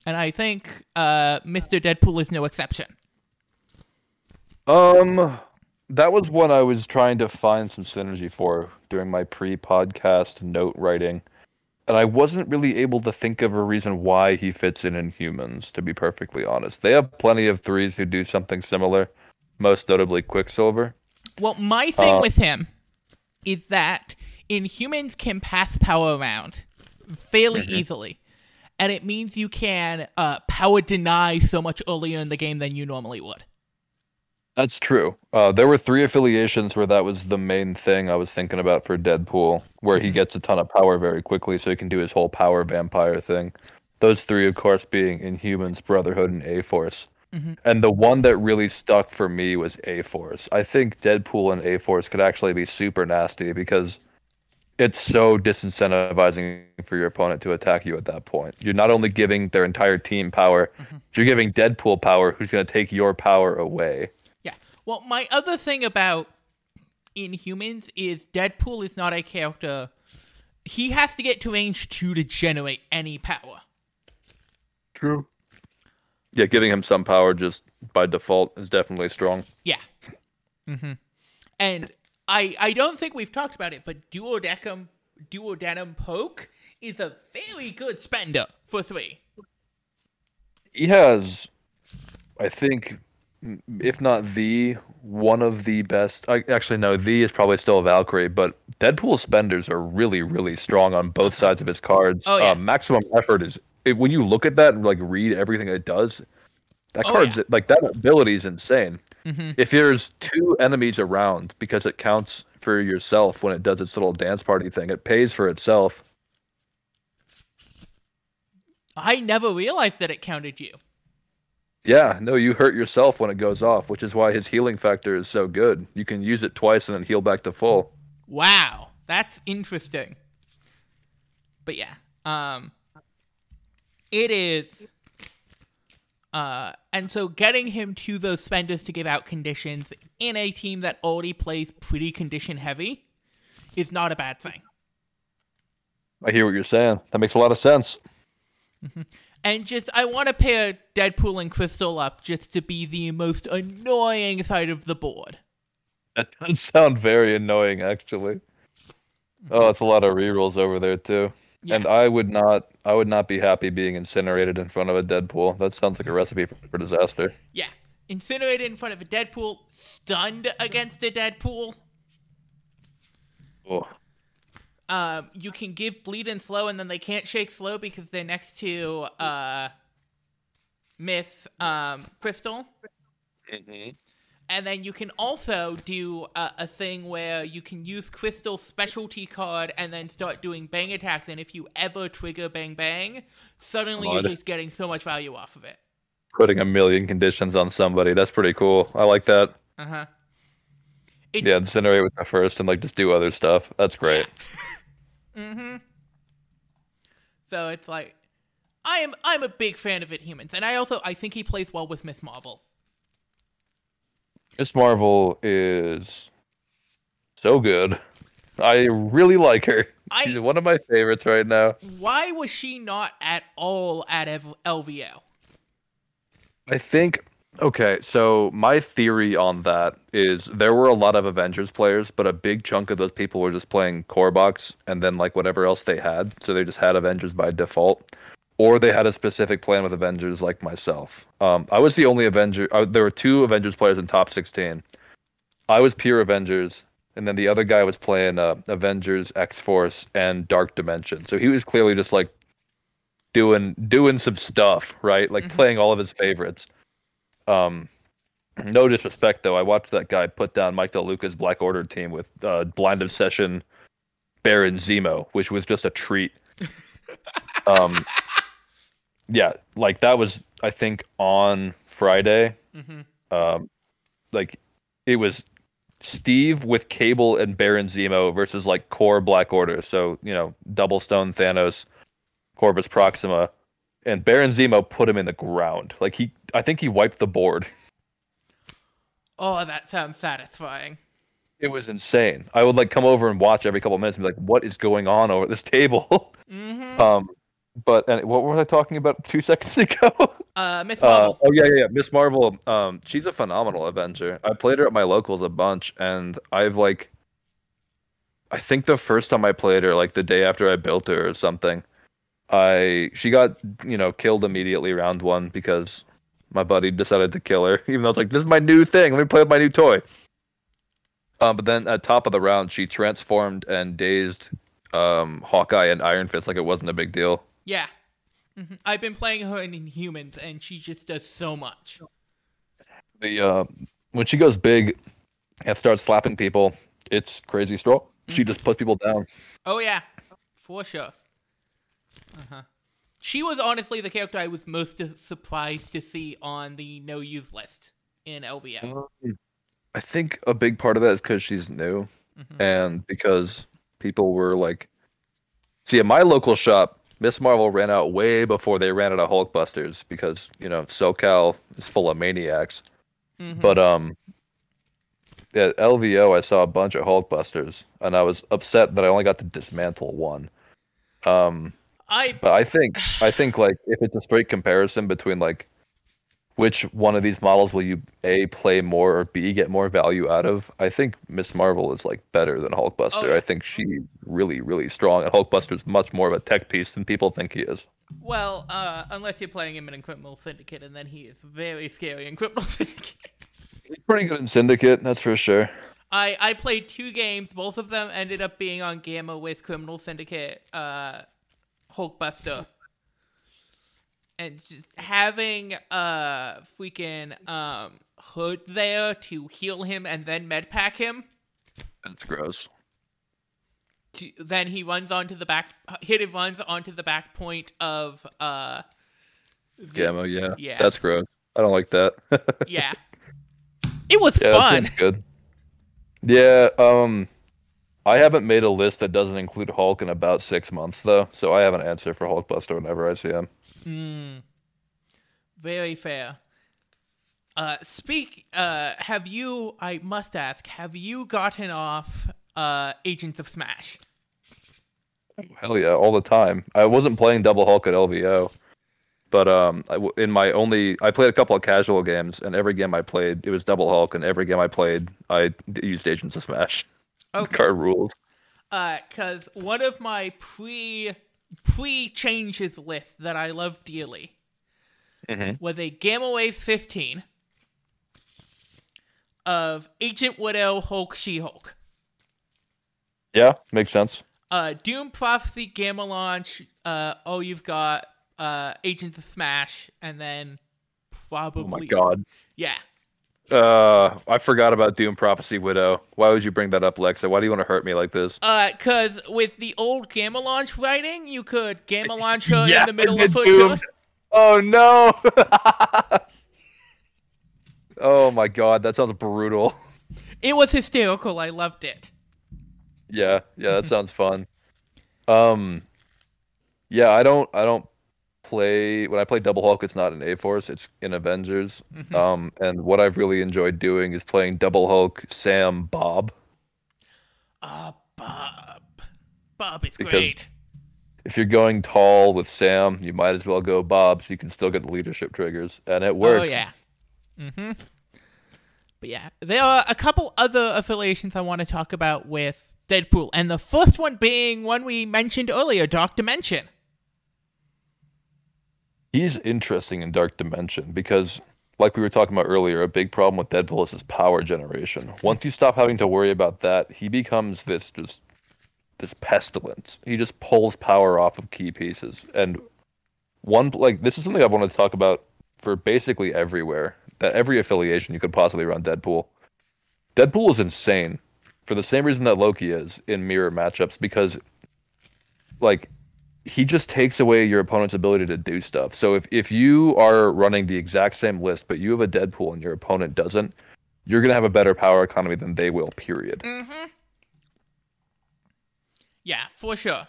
[SPEAKER 1] And I think uh Mr. Deadpool is no exception.
[SPEAKER 2] Um, that was one I was trying to find some synergy for during my pre-podcast note writing, and I wasn't really able to think of a reason why he fits in Inhumans. To be perfectly honest, they have plenty of threes who do something similar, most notably Quicksilver.
[SPEAKER 1] Well, my thing
[SPEAKER 2] Uh,
[SPEAKER 1] with him is that Inhumans can pass power around fairly easily. And it means you can uh, power deny so much earlier in the game than you normally would.
[SPEAKER 2] That's true. Uh, there were three affiliations where that was the main thing I was thinking about for Deadpool, where he mm-hmm. gets a ton of power very quickly, so he can do his whole power vampire thing. Those three, of course, being Inhumans, Brotherhood, and A Force. Mm-hmm. And the one that really stuck for me was A Force. I think Deadpool and A Force could actually be super nasty because it's so disincentivizing for your opponent to attack you at that point. You're not only giving their entire team power, mm-hmm. you're giving Deadpool power, who's going to take your power away.
[SPEAKER 1] Yeah. Well, my other thing about Inhumans is Deadpool is not a character. He has to get to range 2 to generate any power.
[SPEAKER 2] True. Yeah, giving him some power just by default is definitely strong.
[SPEAKER 1] Yeah. Mm-hmm. And I I don't think we've talked about it, but Duodecum Duodenum Poke is a very good spender for three.
[SPEAKER 2] He has, I think, m- if not the one of the best. I, actually, no, the is probably still a Valkyrie, but Deadpool spenders are really, really strong on both sides of his cards.
[SPEAKER 1] Oh, yeah.
[SPEAKER 2] uh, maximum effort is it, when you look at that and like read everything it does. That
[SPEAKER 1] Oh,
[SPEAKER 2] card's like that ability is insane.
[SPEAKER 1] Mhm.
[SPEAKER 2] If there's two enemies around, because it counts for yourself when it does its little dance party thing, it pays for itself.
[SPEAKER 1] I never realized that it counted you.
[SPEAKER 2] Yeah, no, you hurt yourself when it goes off, which is why his healing factor is so good. You can use it twice and then heal back to full.
[SPEAKER 1] Wow, that's interesting. But yeah, um, it is. Uh, and so getting him to those spenders to give out conditions in a team that already plays pretty condition heavy is not a bad thing.
[SPEAKER 2] I hear what you're saying. That makes a lot of sense.
[SPEAKER 1] And just, I want to pair Deadpool and Crystal up just to be the most annoying side of the board.
[SPEAKER 2] That does sound very annoying, actually. Oh, it's a lot of rerolls over there too.
[SPEAKER 1] Yeah.
[SPEAKER 2] And I would not, I would not be happy being incinerated in front of a Deadpool. That sounds like a recipe for, for disaster.
[SPEAKER 1] Yeah. Incinerated in front of a Deadpool, stunned against a Deadpool.
[SPEAKER 2] Oh,
[SPEAKER 1] Um, you can give bleed and slow, and then they can't shake slow because they're next to uh, Miss um, Crystal. And then you can also do a, a thing where you can use Crystal's specialty card and then start doing bang attacks. And if you ever trigger bang bang, suddenly
[SPEAKER 2] God.
[SPEAKER 1] you're just getting so much value off of it.
[SPEAKER 2] putting a million conditions on somebody. That's pretty cool. I like that.
[SPEAKER 1] Uh huh.
[SPEAKER 2] Yeah, incinerate with the first and like just do other stuff. That's great.
[SPEAKER 1] Mm-hmm. So it's like, I am I'm a big fan of it, humans, and I also I think he plays well with Miss Marvel.
[SPEAKER 2] Miss Marvel is so good. I really like her.
[SPEAKER 1] I-
[SPEAKER 2] She's one of my favorites right now.
[SPEAKER 1] Why was she not at all at LVO?
[SPEAKER 2] I think okay, so my theory on that is there were a lot of Avengers players, but a big chunk of those people were just playing core box and then like whatever else they had. So they just had Avengers by default. Or they had a specific plan with Avengers like myself. Um, I was the only Avenger. Uh, there were two Avengers players in top 16. I was pure Avengers, and then the other guy was playing uh, Avengers, X Force, and Dark Dimension. So he was clearly just like doing doing some stuff, right? Like
[SPEAKER 1] Mhm.
[SPEAKER 2] playing all of his favorites. Um, no disrespect though, I watched that guy put down Mike DeLuca's Black Order team with uh, Blind Obsession, Baron Zemo, which was just a treat. um, yeah, like that was I think on Friday.
[SPEAKER 1] Mm-hmm.
[SPEAKER 2] Um, like it was Steve with Cable and Baron Zemo versus like core Black Order. So you know, Double Stone Thanos, Corvus Proxima, and Baron Zemo put him in the ground. Like he, I think he wiped the board.
[SPEAKER 1] Oh, that sounds satisfying.
[SPEAKER 2] It was insane. I would like come over and watch every couple of minutes and be like, "What is going on over this table?"
[SPEAKER 1] Mm-hmm.
[SPEAKER 2] um, but and what was I talking about two seconds ago?
[SPEAKER 1] Uh, Miss
[SPEAKER 2] Uh,
[SPEAKER 1] Marvel.
[SPEAKER 2] oh yeah, yeah, yeah. Miss Marvel. Um, she's a phenomenal Avenger. I played her at my locals a bunch, and I've like, I think the first time I played her, like the day after I built her or something, I she got you know killed immediately round one because my buddy decided to kill her, even though it's like this is my new thing. Let me play with my new toy. Um, but then at top of the round, she transformed and dazed um, Hawkeye and Iron Fist like it wasn't a big deal.
[SPEAKER 1] yeah. hmm I've been playing her in Inhumans, and she just does so much.
[SPEAKER 2] the uh, when she goes big and starts slapping people, it's crazy strong. She just puts people down.
[SPEAKER 1] Oh yeah, for sure. Uh huh. She was honestly the character I was most surprised to see on the no use list in LVO.
[SPEAKER 2] I think a big part of that is because she's new,
[SPEAKER 1] Mhm.
[SPEAKER 2] and because people were like, see, at my local shop, Miss Marvel ran out way before they ran out of Hulkbusters because you know SoCal is full of maniacs.
[SPEAKER 1] Mhm.
[SPEAKER 2] But um, at LVO, I saw a bunch of Hulkbusters, and I was upset that I only got to dismantle one. Um,
[SPEAKER 1] I
[SPEAKER 2] But I think I think like if it's a straight comparison between like which one of these models will you a play more or b get more value out of, I think Miss Marvel is like better than Hulkbuster.
[SPEAKER 1] Oh.
[SPEAKER 2] I think she's really really strong, and Hulkbuster's much more of a tech piece than people think he is.
[SPEAKER 1] well, uh, unless you're playing him in Criminal Syndicate, and then he is very scary in Criminal Syndicate.
[SPEAKER 2] He's pretty good in Syndicate, that's for sure.
[SPEAKER 1] I I played two games. Both of them ended up being on Gamma with Criminal Syndicate, uh, Hulkbuster, and just having uh freaking um Hood there to heal him and then medpack him.
[SPEAKER 2] That's gross.
[SPEAKER 1] To, then he runs onto the back. Hit it runs onto the back point of uh. the-
[SPEAKER 2] Gamma, yeah.
[SPEAKER 1] Yeah.
[SPEAKER 2] That's gross. I don't like that.
[SPEAKER 1] Yeah. It was
[SPEAKER 2] yeah,
[SPEAKER 1] fun.
[SPEAKER 2] good. Yeah, um I haven't made a list that doesn't include Hulk in about six months though, so I have an answer for Hulkbuster whenever I see him.
[SPEAKER 1] Hmm. Very fair. Uh, speak. Uh, have you? I must ask. Have you gotten off uh Agents of Smash?
[SPEAKER 2] Hell yeah, all the time. I wasn't playing Double Hulk at LVO, but um, I in my only, I played a couple of casual games, and every game I played, it was Double Hulk, and every game I played, I used Agents of Smash.
[SPEAKER 1] Okay.
[SPEAKER 2] Card rules.
[SPEAKER 1] Uh, cause one of my pre pre changes list that I love dearly
[SPEAKER 2] Mhm.
[SPEAKER 1] was a Gamma Wave 15 of Agent Widow, Hulk, She Hulk.
[SPEAKER 2] Yeah, makes sense.
[SPEAKER 1] Uh, Doom Prophecy, Gamma Launch. Uh, oh, you've got uh Agent of Smash, and then probably
[SPEAKER 2] Oh my god.
[SPEAKER 1] yeah.
[SPEAKER 2] Uh, I forgot about Doom Prophecy Widow. Why would you bring that up, Lexa? Why do you want to hurt me like this?
[SPEAKER 1] Uh, cause with the old Gamma Launch writing, you could Gamma Launch her
[SPEAKER 2] Yeah,
[SPEAKER 1] in the middle of
[SPEAKER 2] Doom- Oh no! oh my god, that sounds brutal.
[SPEAKER 1] It was hysterical. I loved it.
[SPEAKER 2] Yeah, yeah, that sounds fun. Um, yeah, I don't, I don't play when I play Double Hulk. It's not in A Force. It's in Avengers.
[SPEAKER 1] Mhm.
[SPEAKER 2] Um, and what I've really enjoyed doing is playing Double Hulk, Sam, Bob.
[SPEAKER 1] Uh, Bob. Bob is
[SPEAKER 2] Because-
[SPEAKER 1] great.
[SPEAKER 2] If you're going tall with Sam, you might as well go Bob, so you can still get the leadership triggers, and it works.
[SPEAKER 1] Oh yeah. Mm-hmm. But yeah, there are a couple other affiliations I want to talk about with Deadpool, and the first one being one we mentioned earlier, Dark Dimension.
[SPEAKER 2] He's interesting in Dark Dimension because, like we were talking about earlier, a big problem with Deadpool is his power generation. Once you stop having to worry about that, he becomes this just this pestilence. He just pulls power off of key pieces. And one like this is something I wanted to talk about for basically everywhere. That every affiliation you could possibly run Deadpool. Deadpool is insane for the same reason that Loki is in mirror matchups because like he just takes away your opponent's ability to do stuff. So if, if you are running the exact same list, but you have a Deadpool and your opponent doesn't, you're gonna have a better power economy than they will. Period.
[SPEAKER 1] Mm-hmm. Yeah, for sure.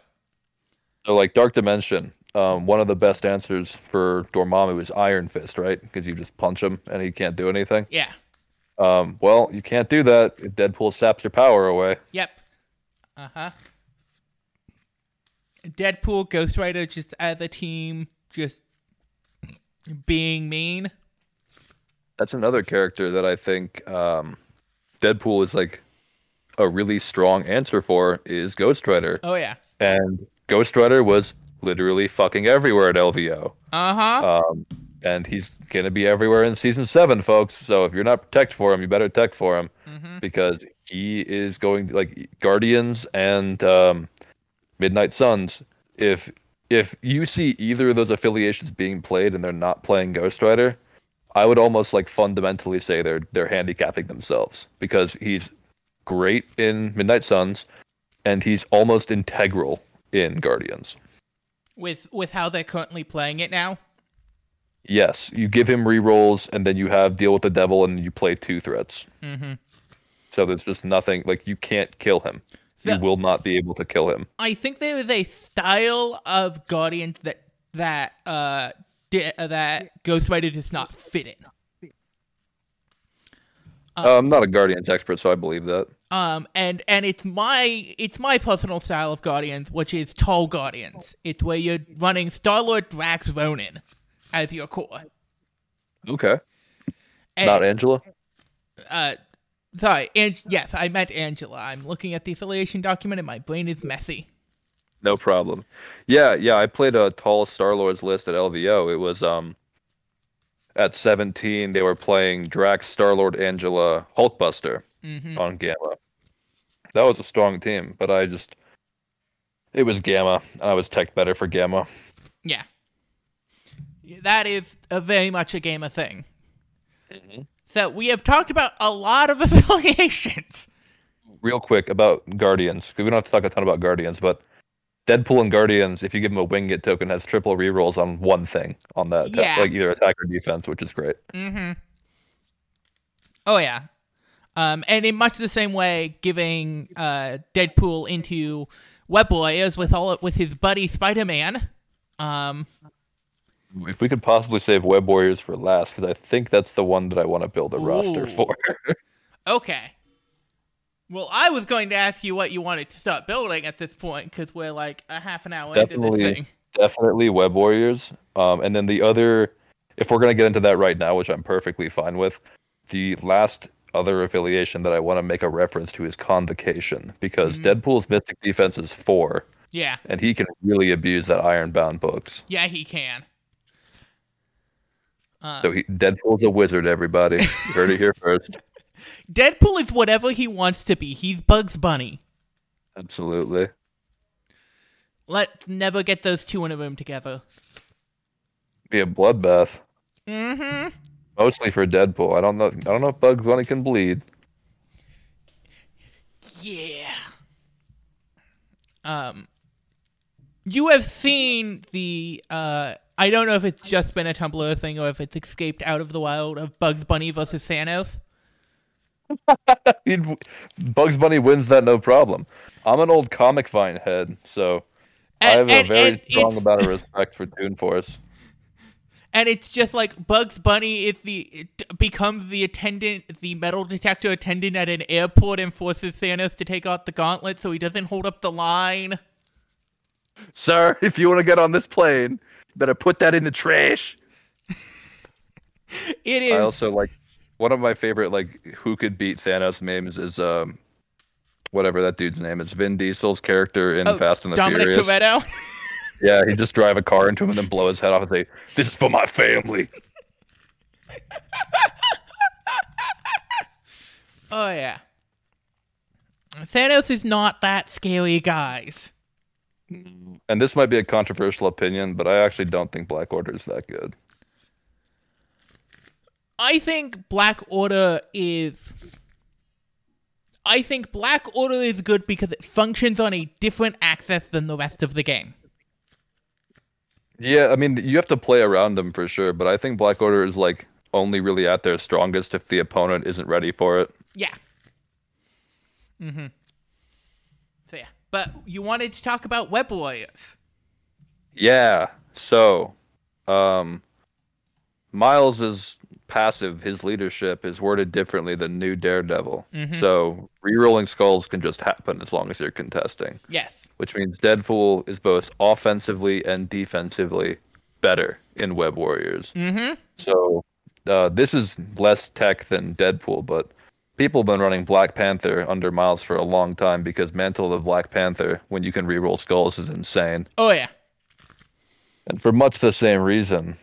[SPEAKER 2] So like Dark Dimension, um, one of the best answers for Dormammu is Iron Fist, right? Because you just punch him and he can't do anything.
[SPEAKER 1] Yeah.
[SPEAKER 2] Um, well, you can't do that if Deadpool saps your power away.
[SPEAKER 1] Yep. Uh huh. Deadpool, Ghost Rider, just as a team, just being mean.
[SPEAKER 2] That's another character that I think um, Deadpool is like a really strong answer for is Ghost Rider.
[SPEAKER 1] Oh yeah.
[SPEAKER 2] and Ghost Rider was literally fucking everywhere at LVO.
[SPEAKER 1] Uh huh.
[SPEAKER 2] Um, and he's gonna be everywhere in season seven, folks. So if you're not protect for him, you better tech for him
[SPEAKER 1] mm-hmm.
[SPEAKER 2] because he is going like Guardians and um, Midnight Suns. If if you see either of those affiliations being played and they're not playing Ghost Rider, I would almost like fundamentally say they're they're handicapping themselves because he's great in Midnight Suns and he's almost integral in Guardians.
[SPEAKER 1] With with how they're currently playing it now.
[SPEAKER 2] Yes, you give him rerolls, and then you have deal with the devil, and you play two threats.
[SPEAKER 1] Mm-hmm.
[SPEAKER 2] So there's just nothing like you can't kill him.
[SPEAKER 1] So-
[SPEAKER 2] you will not be able to kill him.
[SPEAKER 1] I think there is a style of Guardians that that uh di- uh, that Ghost Rider does not fit in.
[SPEAKER 2] Uh, I'm not a Guardians expert, so I believe that.
[SPEAKER 1] Um, and and it's my it's my personal style of Guardians, which is tall Guardians. It's where you're running Star Lord, Drax, Ronin as your core.
[SPEAKER 2] Okay,
[SPEAKER 1] And,
[SPEAKER 2] not Angela.
[SPEAKER 1] uh, sorry, and yes, I meant Angela. I'm looking at the affiliation document, and my brain is messy.
[SPEAKER 2] No problem. Yeah, yeah. I played a tall Star Lords list at LVO. It was um at 17 they were playing Drax, Star Lord, Angela, Hulkbuster
[SPEAKER 1] Mm-hmm.
[SPEAKER 2] on Gamma. That was a strong team, but I just it was Gamma, and I was tech better for Gamma.
[SPEAKER 1] Yeah, that is a very much a gamer thing. So we have talked about a lot of affiliations.
[SPEAKER 2] real quick about Guardians, we don't have to talk a ton about Guardians, but Deadpool and Guardians, if you give him a Wingit token, has triple rerolls on one thing on that,
[SPEAKER 1] Yeah.
[SPEAKER 2] like either attack or defense, which is great.
[SPEAKER 1] Mm-hmm. Oh yeah. Um, and in much the same way, giving uh, Deadpool into Web Warriors with all with his buddy Spider Man. Um,
[SPEAKER 2] If we could possibly save Web Warriors for last, because I think that's the one that I want to build a roster for.
[SPEAKER 1] okay. Well, I was going to ask you what you wanted to start building at this point because we're like a half an hour into
[SPEAKER 2] Definitely.
[SPEAKER 1] this thing.
[SPEAKER 2] Definitely Web Warriors. Um, and then the other, if we're gonna get into that right now, which I'm perfectly fine with, the last other affiliation that I want to make a reference to is Convocation because
[SPEAKER 1] Mhm.
[SPEAKER 2] Deadpool's Mystic defense is four,
[SPEAKER 1] Yeah,
[SPEAKER 2] and he can really abuse that Ironbound books.
[SPEAKER 1] yeah, he can. Uh,
[SPEAKER 2] So he, Deadpool's a wizard, everybody. You heard it here first.
[SPEAKER 1] Deadpool is whatever he wants to be. He's Bugs Bunny.
[SPEAKER 2] Absolutely.
[SPEAKER 1] Let's never get those two in a room together.
[SPEAKER 2] Be a bloodbath.
[SPEAKER 1] Mm-hmm.
[SPEAKER 2] Mostly for Deadpool. I don't know. I don't know if Bugs Bunny can bleed.
[SPEAKER 1] Yeah. Um, you have seen the uh, I don't know if it's just been a Tumblr thing or if it's escaped out of the wild of Bugs Bunny versus Thanos.
[SPEAKER 2] Bugs Bunny wins that no problem. I'm an old comic vine head, so I
[SPEAKER 1] And-
[SPEAKER 2] have a very strong amount of respect for Toon Force.
[SPEAKER 1] and it's just like Bugs Bunny is the becomes the attendant, the metal detector attendant at an airport, and forces Thanos to take out the gauntlet so he doesn't hold up the line.
[SPEAKER 2] Sir, if you want to get on this plane, better put that in the trash.
[SPEAKER 1] It is
[SPEAKER 2] I also like one of my favorite like who could beat Thanos memes is um whatever that dude's name is. Vin Diesel's character in
[SPEAKER 1] oh,
[SPEAKER 2] Fast and the
[SPEAKER 1] Dominic
[SPEAKER 2] Furious.
[SPEAKER 1] Toretto.
[SPEAKER 2] Yeah, he just drive a car into him and then blow his head off and say, "This is for my family."
[SPEAKER 1] oh yeah. Thanos is not that scary, guys.
[SPEAKER 2] And this might be a controversial opinion, but I actually don't think Black Order is that good.
[SPEAKER 1] I think Black Order is. I think Black Order is good because it functions on a different axis than the rest of the game.
[SPEAKER 2] Yeah, I mean, you have to play around them for sure, but I think Black Order is like only really at their strongest if the opponent isn't ready for it.
[SPEAKER 1] Yeah. Mm-hmm. But you wanted to talk about Web Warriors.
[SPEAKER 2] Yeah. So, um, Miles's passive, his leadership is worded differently than New Daredevil.
[SPEAKER 1] Mhm.
[SPEAKER 2] So, rerolling skulls can just happen as long as you're contesting,
[SPEAKER 1] Yes.
[SPEAKER 2] which means Deadpool is both offensively and defensively better in Web Warriors.
[SPEAKER 1] Mm-hmm.
[SPEAKER 2] So, uh, this is less tech than Deadpool, but people have been running Black Panther under Miles for a long time because Mantle of Black Panther, when you can reroll skulls, is insane.
[SPEAKER 1] Oh yeah.
[SPEAKER 2] And for much the same reason,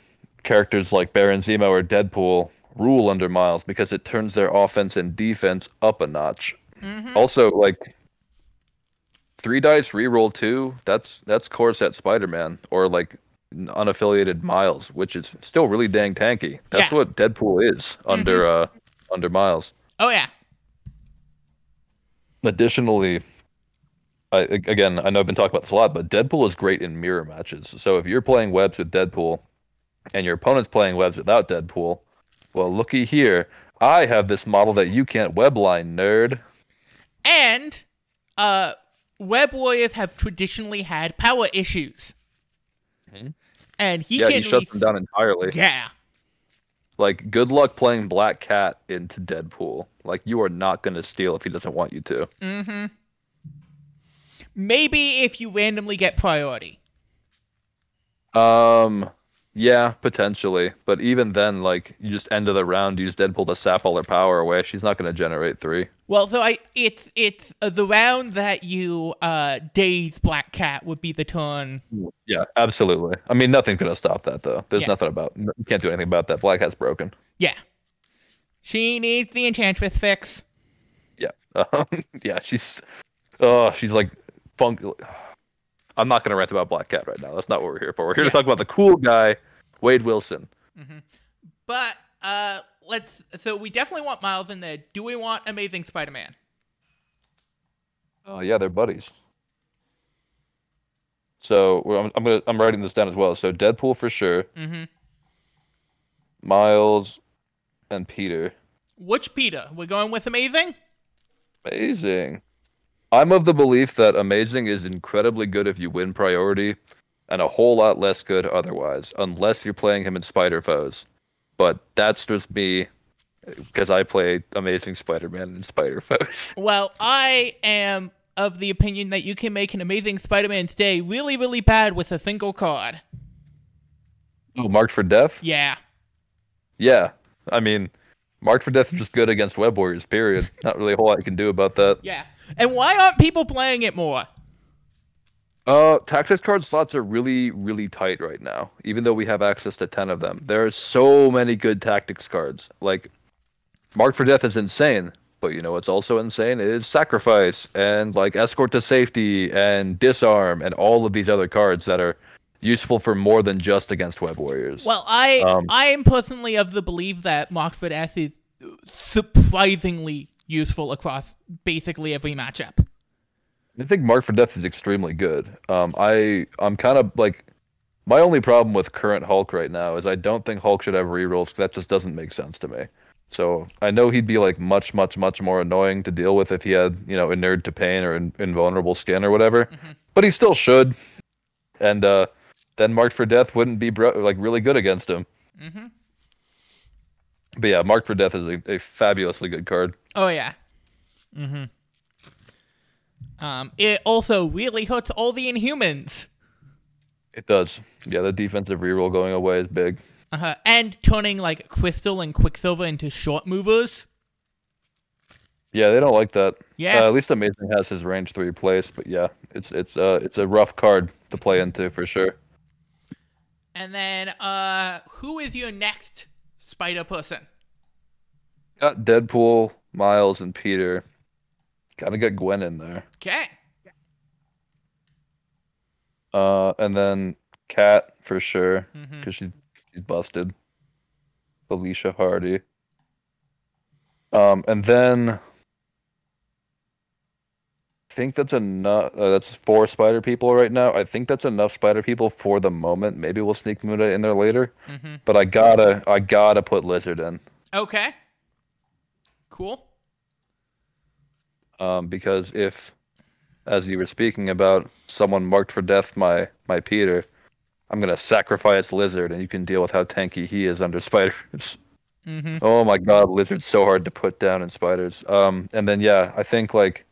[SPEAKER 2] characters like Baron Zemo or Deadpool rule under Miles because it turns their offense and defense up a notch.
[SPEAKER 1] Mm-hmm.
[SPEAKER 2] Also, like three dice reroll two, that's that's core set Spider Man or like unaffiliated Miles, which is still really dang tanky. That's
[SPEAKER 1] Yeah. Mm-hmm.
[SPEAKER 2] what Deadpool is under uh under Miles.
[SPEAKER 1] Oh yeah.
[SPEAKER 2] Additionally, I, again, I know I've been talking about this a lot, but Deadpool is great in mirror matches. So if you're playing webs with Deadpool and your opponent's playing webs without Deadpool, well, looky here. I have this model that you can't webline, nerd.
[SPEAKER 1] And uh Web Warriors have traditionally had power issues.
[SPEAKER 2] Mhm.
[SPEAKER 1] And he
[SPEAKER 2] yeah,
[SPEAKER 1] can
[SPEAKER 2] he shuts
[SPEAKER 1] ref-
[SPEAKER 2] them down entirely.
[SPEAKER 1] Yeah.
[SPEAKER 2] Like, good luck playing Black Cat into Deadpool. Like, you are not going to steal if he doesn't want you to.
[SPEAKER 1] Mm-hmm. Maybe if you randomly get priority.
[SPEAKER 2] Um, yeah, potentially. But even then, like, you just end of the round, you use Deadpool to sap all her power away. She's not going to generate three.
[SPEAKER 1] Well, so I it's it's uh, the round that you uh daze Black Cat would be the turn.
[SPEAKER 2] Yeah, absolutely. I mean, nothing's gonna stop that though. There's
[SPEAKER 1] Yeah.
[SPEAKER 2] nothing about. You can't do anything about that. Black Cat's broken.
[SPEAKER 1] Yeah. She needs the enchantress fix.
[SPEAKER 2] Yeah, um, yeah. She's, oh, she's like funk. I'm not gonna rant about Black Cat right now. That's not what we're here for. We're here
[SPEAKER 1] Yeah.
[SPEAKER 2] to talk about the cool guy, Wade Wilson.
[SPEAKER 1] But uh let's so we definitely want Miles in there. Do we want Amazing Spider-Man?
[SPEAKER 2] Oh yeah, they're buddies. So I'm, I'm gonna I'm writing this down as well. So Deadpool for sure,
[SPEAKER 1] Mm-hmm.
[SPEAKER 2] Miles, and Peter.
[SPEAKER 1] Which Peter? We're going with Amazing?
[SPEAKER 2] Amazing. I'm of the belief that amazing is incredibly good if you win priority, and a whole lot less good otherwise, unless you're playing him in Spider Foes. But that's just me. because I play Amazing Spider-Man and Spider Foes.
[SPEAKER 1] Well, I am of the opinion that you can make an Amazing Spider-Man stay really, really bad with a single card.
[SPEAKER 2] Oh, marked for death?
[SPEAKER 1] Yeah.
[SPEAKER 2] Yeah. I mean, marked for death is just good against Web Warriors. Period. Not really a whole lot you can do about that.
[SPEAKER 1] Yeah. And why aren't people playing it more?
[SPEAKER 2] Uh, tactics card slots are really, really tight right now. Even though we have access to ten of them, there are so many good tactics cards. Like, marked for death is insane, but you know what's also insane is sacrifice and like escort to safety and disarm and all of these other cards that are useful for more than just against web warriors.
[SPEAKER 1] Well, I
[SPEAKER 2] Um,
[SPEAKER 1] I am personally of the belief that for Death is surprisingly useful across basically every matchup.
[SPEAKER 2] I think Mark for Death is extremely good. Um, I I'm kind of like my only problem with current Hulk right now is I don't think Hulk should have rerolls. 'cause That just doesn't make sense to me. So I know he'd be like much, much, much more annoying to deal with if he had you know inured to pain or in, invulnerable skin or whatever.
[SPEAKER 1] Mhm.
[SPEAKER 2] But he still should. And uh, then Marked for Death wouldn't be bro- like really good against him.
[SPEAKER 1] hmm
[SPEAKER 2] But yeah, Marked for Death is a, a fabulously good card.
[SPEAKER 1] Oh yeah. Mm-hmm. Um, it also really hurts all the Inhumans.
[SPEAKER 2] It does. Yeah, the defensive reroll going away is big.
[SPEAKER 1] Uh-huh. And turning like Crystal and Quicksilver into short movers.
[SPEAKER 2] Yeah, they don't like that.
[SPEAKER 1] Yeah.
[SPEAKER 2] Uh, at least Amazing has his range three place, but yeah, it's it's uh it's a rough card to play into for sure.
[SPEAKER 1] And then, uh, who is your next spider person?
[SPEAKER 2] Got Deadpool, Miles, and Peter. Gotta get Gwen in there.
[SPEAKER 1] Okay.
[SPEAKER 2] Uh, and then Cat for sure because she's she's busted. Felicia Hardy. Um, and then think that's enough. Uh, that's four Spider people right now. I think that's enough Spider people for the moment. Maybe we'll sneak Muda in there later.
[SPEAKER 1] hmm
[SPEAKER 2] But I gotta, I gotta put Lizard in.
[SPEAKER 1] Okay. Cool.
[SPEAKER 2] Um, because if, as you were speaking about, someone marked for death my my Peter, I'm gonna sacrifice Lizard, and you can deal with how tanky he is under spiders.
[SPEAKER 1] hmm
[SPEAKER 2] oh my God, Lizard's so hard to put down in spiders. Um, and then yeah, I think like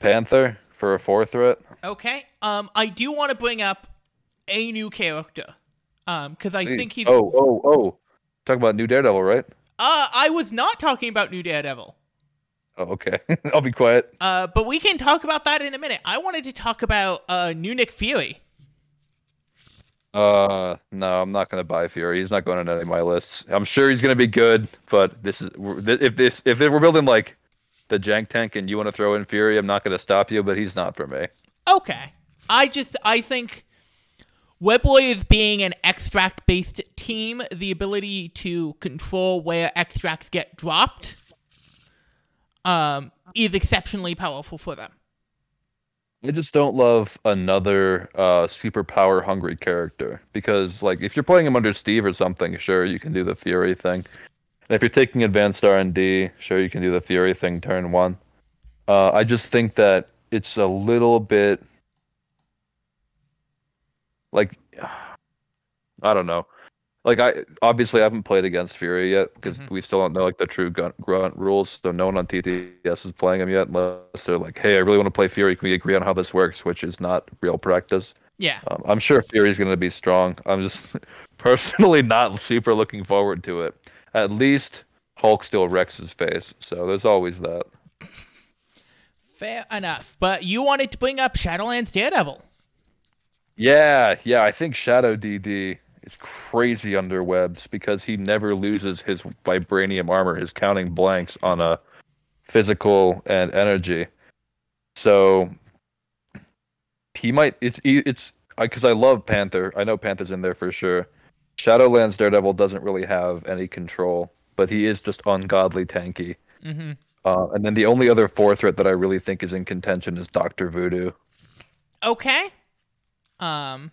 [SPEAKER 2] Panther for a four threat.
[SPEAKER 1] Okay. Um, I do want to bring up a new character. Um, because I think he's.
[SPEAKER 2] Oh oh oh, talk about new Daredevil, right?
[SPEAKER 1] Uh, I was not talking about New Daredevil.
[SPEAKER 2] Oh okay, I'll be quiet.
[SPEAKER 1] Uh, but we can talk about that in a minute. I wanted to talk about uh new Nick Fury.
[SPEAKER 2] Uh, no, I'm not gonna buy Fury. He's not going on any of my lists. I'm sure he's gonna be good, but this is if this if we're building like the jank tank and you want to throw in Fury, I'm not gonna stop you, but he's not for me.
[SPEAKER 1] Okay. I just I think Webboy is being an extract based team, the ability to control where extracts get dropped um is exceptionally powerful for them.
[SPEAKER 2] I just don't love another uh super power hungry character because like if you're playing him under Steve or something, sure you can do the Fury thing. And if you're taking advanced R and D, sure you can do the Fury thing turn one. Uh, I just think that it's a little bit like I don't know. Like I obviously I haven't played against Fury yet because
[SPEAKER 1] Mhm.
[SPEAKER 2] we still don't know like the true gun, grunt rules. So no one on TTS is playing him yet unless they're like, "Hey, I really want to play Fury. Can we agree on how this works?" Which is not real practice.
[SPEAKER 1] Yeah.
[SPEAKER 2] Um, I'm sure Fury's going to be strong. I'm just personally not super looking forward to it. At least Hulk still wrecks his face, so there's always that.
[SPEAKER 1] Fair enough. But you wanted to bring up Shadowlands Daredevil.
[SPEAKER 2] Yeah, yeah, I think Shadow DD is crazy under webs because he never loses his vibranium armor, his counting blanks on a physical and energy. So he might it's it's because I love Panther. I know Panther's in there for sure. Shadowlands Daredevil doesn't really have any control, but he is just ungodly tanky.
[SPEAKER 1] Mm-hmm.
[SPEAKER 2] Uh, and then the only other four threat that I really think is in contention is Doctor Voodoo.
[SPEAKER 1] Okay. Um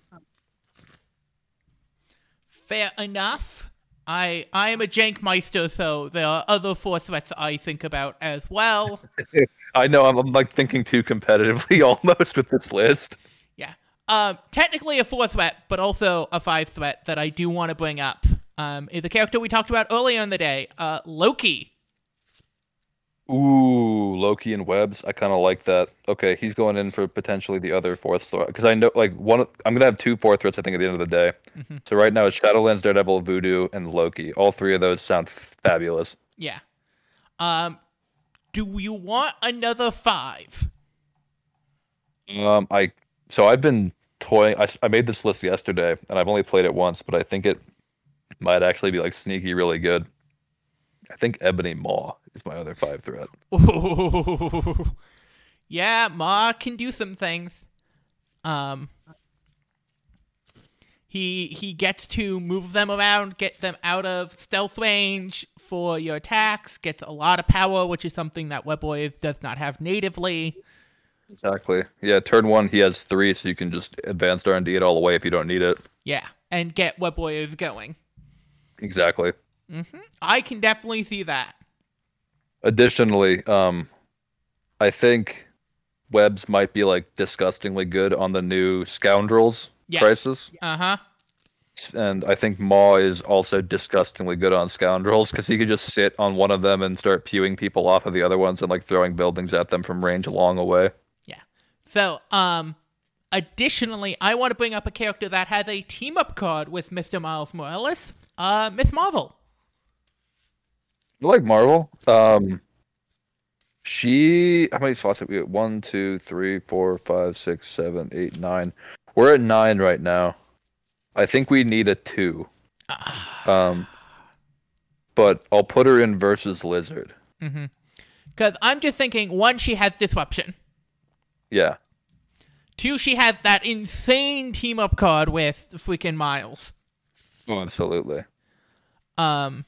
[SPEAKER 1] Fair enough. I I am a Jankmeister, so there are other four threats I think about as well.
[SPEAKER 2] I know I'm, I'm like thinking too competitively almost with this list.
[SPEAKER 1] Um technically a four threat, but also a five threat that I do want to bring up um, is a character we talked about earlier in the day, uh, Loki.
[SPEAKER 2] Ooh, Loki and Webs. I kind of like that. Okay, he's going in for potentially the other fourth threat because I know like one. I'm gonna have two fourth threats. I think at the end of the day.
[SPEAKER 1] Mhm.
[SPEAKER 2] So right now it's Shadowlands, Daredevil, Voodoo, and Loki. All three of those sound fabulous.
[SPEAKER 1] Yeah. Um, do you want another five?
[SPEAKER 2] Um, I so I've been toying. I, I made this list yesterday, and I've only played it once, but I think it might actually be like sneaky really good. I think Ebony Maw is my other five threat.
[SPEAKER 1] Ooh. yeah, Maw can do some things. Um, he he gets to move them around, get them out of stealth range for your attacks. Gets a lot of power, which is something that Webboy does not have natively.
[SPEAKER 2] Exactly. Yeah, turn one he has three, so you can just advance R and D it all away if you don't need it.
[SPEAKER 1] Yeah, and get Webboy is going.
[SPEAKER 2] Exactly.
[SPEAKER 1] I can definitely see that.
[SPEAKER 2] Additionally, um, I think Webs might be like disgustingly good on the new Scoundrels
[SPEAKER 1] Yes.
[SPEAKER 2] crisis,
[SPEAKER 1] Uh huh.
[SPEAKER 2] and I think Maw is also disgustingly good on Scoundrels because he could just sit on one of them and start pewing people off of the other ones and like throwing buildings at them from range a long away.
[SPEAKER 1] So, um, additionally, I want to bring up a character that has a team up card with Mr. Miles Morales, uh, Miss Marvel.
[SPEAKER 2] I like Marvel. Um, she how many slots have we got? One, two, three, four, five, six, seven, eight, nine. We're at nine right now. I think we need a two. Um, but I'll put her in versus Lizard. Mm-hmm.
[SPEAKER 1] Because I'm just thinking, one, she has disruption.
[SPEAKER 2] Yeah,
[SPEAKER 1] Two, she had that insane team up card with freaking Miles.
[SPEAKER 2] oh, absolutely.
[SPEAKER 1] Um,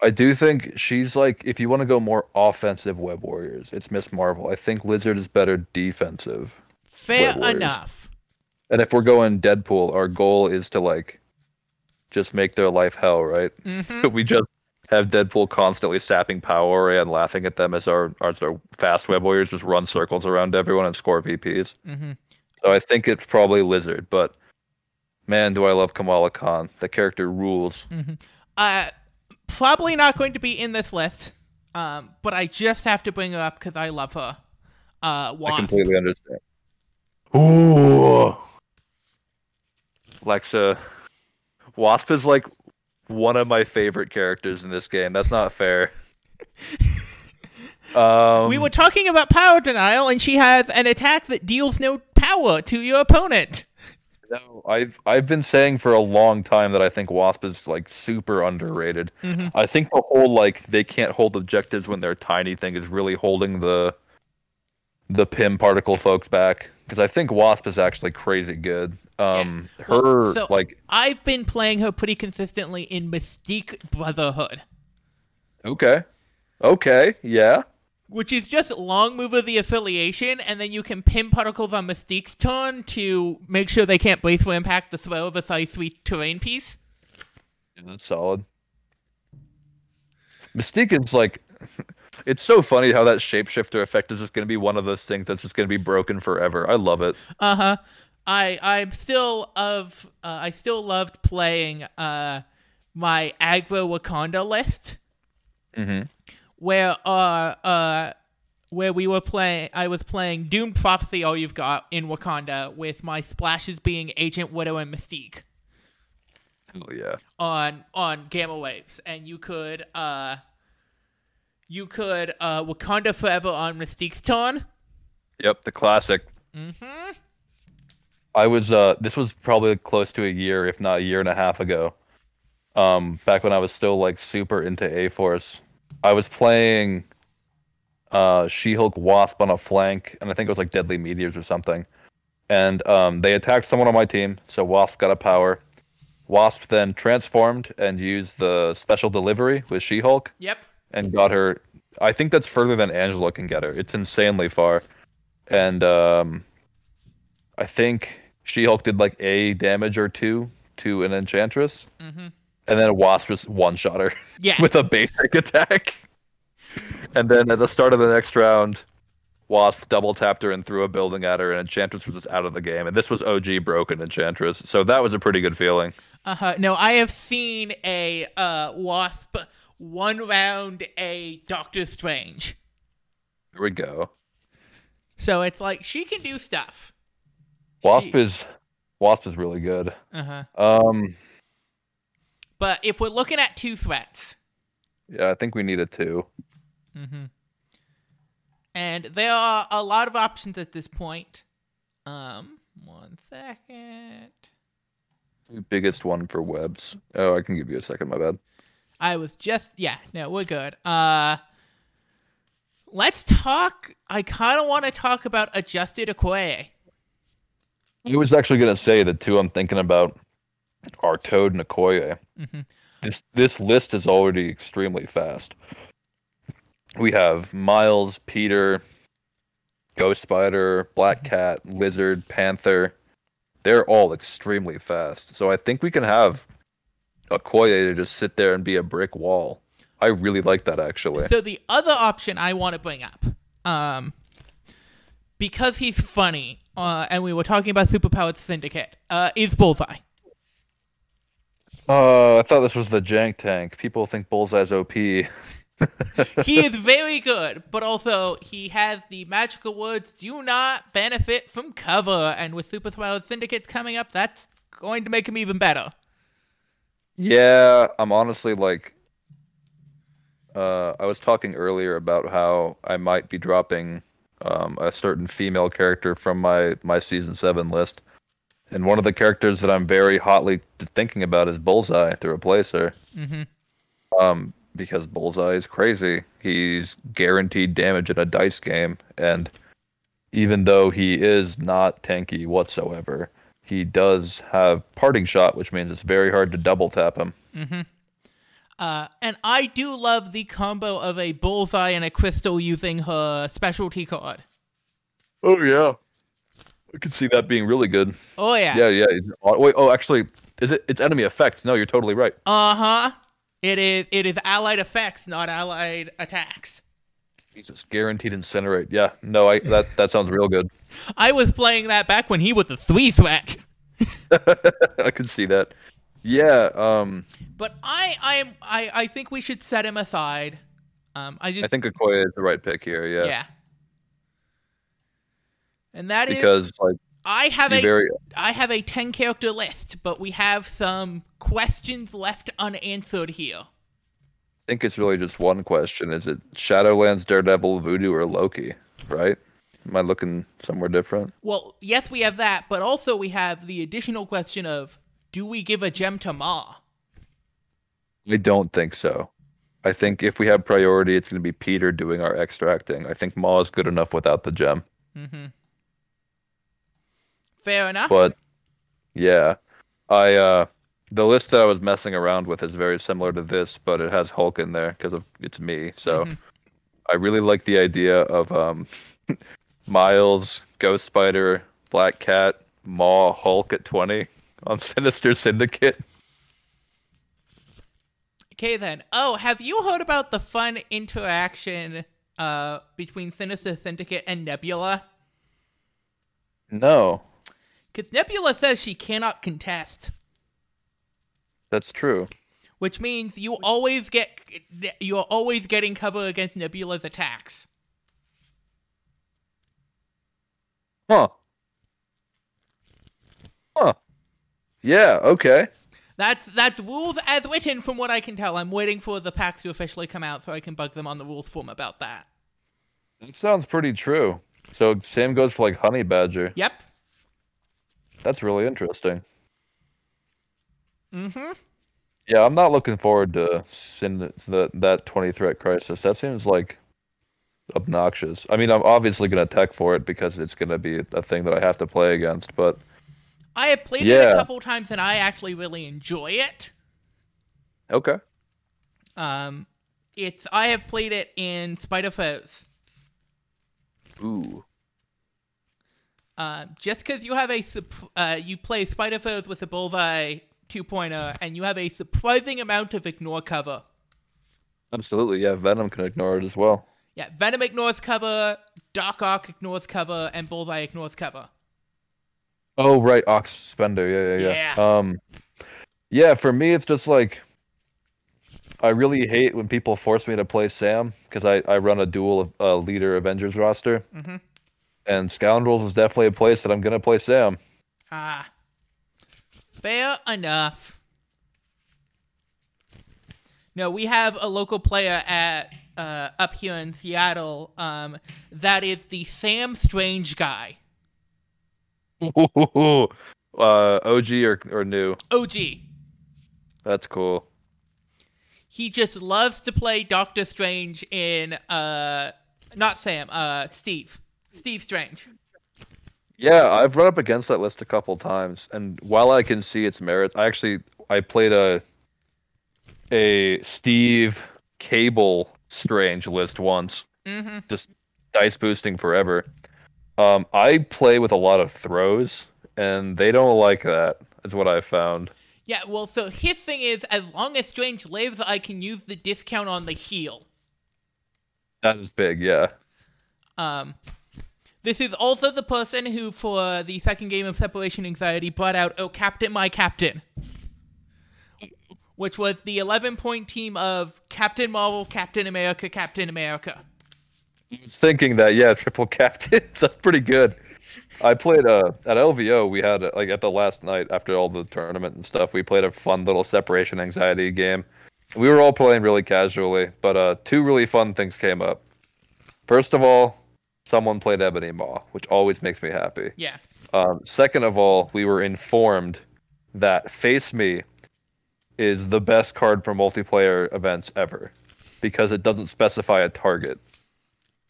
[SPEAKER 2] I do think she's like if you want to go more offensive web warriors, it's Miss Marvel. I think Lizard is better defensive.
[SPEAKER 1] fair enough.
[SPEAKER 2] And if we're going Deadpool, our goal is to like just make their life hell, right? we just have Deadpool constantly sapping power and laughing at them as our as our fast web warriors just run circles around everyone and score VPs.
[SPEAKER 1] Mhm.
[SPEAKER 2] So I think it's probably Lizard, but man, do I love Kamala Khan. The character rules.
[SPEAKER 1] Uh, probably not going to be in this list. Um, but I just have to bring her up because I love her. Uh,
[SPEAKER 2] I completely understand. Ooh. Lexa, Wasp is like one of my favorite characters in this game. That's not fair. um,
[SPEAKER 1] We were talking about power denial, and she has an attack that deals no power to your opponent.
[SPEAKER 2] No, I've I've been saying for a long time that I think Wasp is like super underrated.
[SPEAKER 1] Mhm.
[SPEAKER 2] I think the whole like they can't hold objectives when they're tiny thing is really holding the the Pym particle folks back because I think Wasp is actually crazy good. Um,
[SPEAKER 1] Well,
[SPEAKER 2] her
[SPEAKER 1] so-
[SPEAKER 2] like
[SPEAKER 1] I've been playing her pretty consistently in Mystique Brotherhood,
[SPEAKER 2] okay, okay, yeah,
[SPEAKER 1] which is just long move of the affiliation, and then you can Pym particles on Mystique's turn to make sure they can't brace for impact the throw of a size 3 terrain piece.
[SPEAKER 2] Yeah, that's solid. Mystique is like, it's so funny how that shapeshifter effect is just going to be one of those things that's just going to be broken forever. I love it.
[SPEAKER 1] Uh huh. I I'm still of uh, I still loved playing uh my aggro Wakanda list
[SPEAKER 2] Mm-hmm.
[SPEAKER 1] where uh uh where we were playing I was playing Doom Prophecy all you've got in Wakanda with my splashes being Agent Widow and Mystique
[SPEAKER 2] Oh yeah.
[SPEAKER 1] on on gamma waves and you could uh you could uh Wakanda Forever on Mystique's turn.
[SPEAKER 2] Yep, the classic.
[SPEAKER 1] Mm-hmm.
[SPEAKER 2] I was uh this was probably close to a year, if not a year and a half ago. Um, back when I was still like super into A Force. I was playing uh She-Hulk Wasp on a flank, and I think it was like Deadly Meteors or something. And um they attacked someone on my team, so Wasp got a power. Wasp then transformed and used the special delivery with She-Hulk
[SPEAKER 1] Yep.
[SPEAKER 2] and got her. I think that's further than Angela can get her. It's insanely far. And um, I think She Hulk did like a damage or two to an Enchantress,
[SPEAKER 1] Mhm.
[SPEAKER 2] and then a Wasp just one shot her
[SPEAKER 1] Yeah.
[SPEAKER 2] with a basic attack. And then at the start of the next round, Wasp double tapped her and threw a building at her, and Enchantress was just out of the game. And this was OG broken Enchantress, so that was a pretty good feeling.
[SPEAKER 1] Uh huh. No, I have seen a uh, Wasp one round a Doctor Strange.
[SPEAKER 2] There we go.
[SPEAKER 1] So it's like she can do stuff.
[SPEAKER 2] Wasp
[SPEAKER 1] She-
[SPEAKER 2] is Wasp is really good.
[SPEAKER 1] Uh huh.
[SPEAKER 2] Um,
[SPEAKER 1] But if we're looking at two threats,
[SPEAKER 2] yeah, I think we need a two.
[SPEAKER 1] mm-hmm. and there are a lot of options at this point. Um, one second.
[SPEAKER 2] Biggest one for webs. Oh, I can give you a second. My bad.
[SPEAKER 1] I was just yeah, no, we're good. Uh let's talk I kinda wanna talk about adjusted Okoye.
[SPEAKER 2] I was actually gonna say the two I'm thinking about are Toad and Okoye.
[SPEAKER 1] Mhm.
[SPEAKER 2] This this list is already extremely fast. We have Miles, Peter, Ghost Spider, Black Cat, Lizard, Panther. They're all extremely fast. So I think we can have Okoye to just sit there and be a brick wall. I really like that actually.
[SPEAKER 1] So the other option I want to bring up, um because he's funny, uh, and we were talking about Superpowered Syndicate, uh, is Bullseye.
[SPEAKER 2] Oh, I thought this was the Jank Tank. People think Bullseye's OP.
[SPEAKER 1] He is very good, but also he has the magical words do not benefit from cover, and with Superpowered Syndicate coming up, that's going to make him even better.
[SPEAKER 2] Yeah, I'm honestly like uh I was talking earlier about how I might be dropping um a certain female character from my my season 7 list. And one of the characters that I'm very hotly thinking about is Bullseye to replace her.
[SPEAKER 1] Mm-hmm.
[SPEAKER 2] Um because Bullseye is crazy. He's guaranteed damage in a dice game and even though he is not tanky whatsoever, he does have parting shot, which means it's very hard to double tap him.
[SPEAKER 1] Mm-hmm. Uh, and I do love the combo of a bullseye and a crystal using her specialty card.
[SPEAKER 2] Oh yeah, I could see that being really good.
[SPEAKER 1] Oh yeah.
[SPEAKER 2] Yeah, yeah. oh, Wait, oh, actually, is it? It's enemy effects. No, you're totally right.
[SPEAKER 1] Uh huh. It is. It is allied effects, not allied attacks.
[SPEAKER 2] Jesus, guaranteed incinerate. Yeah, no, I that that sounds real good.
[SPEAKER 1] I was playing that back when he was a three threat.
[SPEAKER 2] I could see that. Yeah, um,
[SPEAKER 1] But I, I am. I, I think we should set him aside. Um, I just.
[SPEAKER 2] I think Okoye is the right pick here. Yeah,
[SPEAKER 1] yeah. And that is.
[SPEAKER 2] because like
[SPEAKER 1] I have a
[SPEAKER 2] very
[SPEAKER 1] I have a 10 character list, but we have some questions left unanswered here.
[SPEAKER 2] I think it's really just one question: Is it Shadowlands, Daredevil, Voodoo, or Loki? Right? Am I looking somewhere different?
[SPEAKER 1] Well, yes, we have that, but also we have the additional question of do we give a gem to Maw?
[SPEAKER 2] I don't think so. I think if we have priority, it's going to be Peter doing our extracting. I think Maw is good enough without the gem.
[SPEAKER 1] Mm-hmm. Fair enough.
[SPEAKER 2] But yeah, I uh the list that I was messing around with is very similar to this, but it has Hulk in there because of it's me. So
[SPEAKER 1] Mhm.
[SPEAKER 2] I really like the idea of um Miles, Ghost Spider, Black Cat, Maw, Hulk at twenty on Sinister Syndicate.
[SPEAKER 1] Okay then. Oh, have you heard about the fun interaction uh between Sinister Syndicate and Nebula?
[SPEAKER 2] No,
[SPEAKER 1] Because Nebula says she cannot contest,
[SPEAKER 2] that's true.
[SPEAKER 1] which means you always get you're always getting cover against Nebula's attacks.
[SPEAKER 2] Huh. Huh. Yeah, okay.
[SPEAKER 1] That's that's rules as written from what I can tell. I'm waiting for the packs to officially come out so I can bug them on the rules form about that.
[SPEAKER 2] That sounds pretty true. So same goes for like Honey Badger.
[SPEAKER 1] Yep.
[SPEAKER 2] That's really interesting.
[SPEAKER 1] Mm-hmm.
[SPEAKER 2] Yeah, I'm not looking forward to sin that that 20 threat crisis. That seems like obnoxious. I mean, I'm obviously gonna tech for it because it's gonna be a thing that I have to play against. But
[SPEAKER 1] I have played it a couple times and I actually really enjoy it.
[SPEAKER 2] okay,
[SPEAKER 1] Um, it's I have played it in Spider Foes.
[SPEAKER 2] ooh,
[SPEAKER 1] Uh, just because you have a uh, you play Spider Foes with a Bullseye 2.0 and you have a surprising amount of ignore cover.
[SPEAKER 2] absolutely. Yeah, Venom can ignore it as well.
[SPEAKER 1] Yeah, Venom ignores cover, Doc Ock ignores cover, and Bullseye ignores cover.
[SPEAKER 2] Oh right, Ox Suspender. Yeah, yeah, yeah. Um, yeah. For me, it's just like I really hate when people force me to play Sam because I I run a dual uh, leader Avengers roster,
[SPEAKER 1] mm-hmm.
[SPEAKER 2] and Scoundrels is definitely a place that I'm gonna play Sam.
[SPEAKER 1] Ah, fair enough. No, we have a local player at uh, up here in Seattle. Um, that is the Sam Strange guy.
[SPEAKER 2] Uh, OG or or new?
[SPEAKER 1] OG.
[SPEAKER 2] That's cool.
[SPEAKER 1] He just loves to play Doctor Strange in uh not Sam, uh Steve. Steve Strange.
[SPEAKER 2] Yeah, I've run up against that list a couple times, and while I can see its merits, I actually I played a a Steve Cable Strange list once.
[SPEAKER 1] Mm-hmm.
[SPEAKER 2] Just dice boosting forever. Um, I play with a lot of throws, and they don't like that. Is what I found.
[SPEAKER 1] Yeah, well, so his thing is, as long as Strange lives, I can use the discount on the heal.
[SPEAKER 2] That is big, yeah.
[SPEAKER 1] Um, this is also the person who, for the second game of Separation Anxiety, brought out "Oh Captain, My Captain," which was the 11-point team of Captain Marvel, Captain America, Captain America.
[SPEAKER 2] I was thinking that, yeah, triple captains. That's pretty good. I played uh, at LVO. We had like at the last night after all the tournament and stuff. We played a fun little separation anxiety game. We were all playing really casually, but uh, two really fun things came up. First of all, someone played Ebony Maw, which always makes me happy.
[SPEAKER 1] Yeah.
[SPEAKER 2] Um, second of all, we were informed that Face Me is the best card for multiplayer events ever because it doesn't specify a target.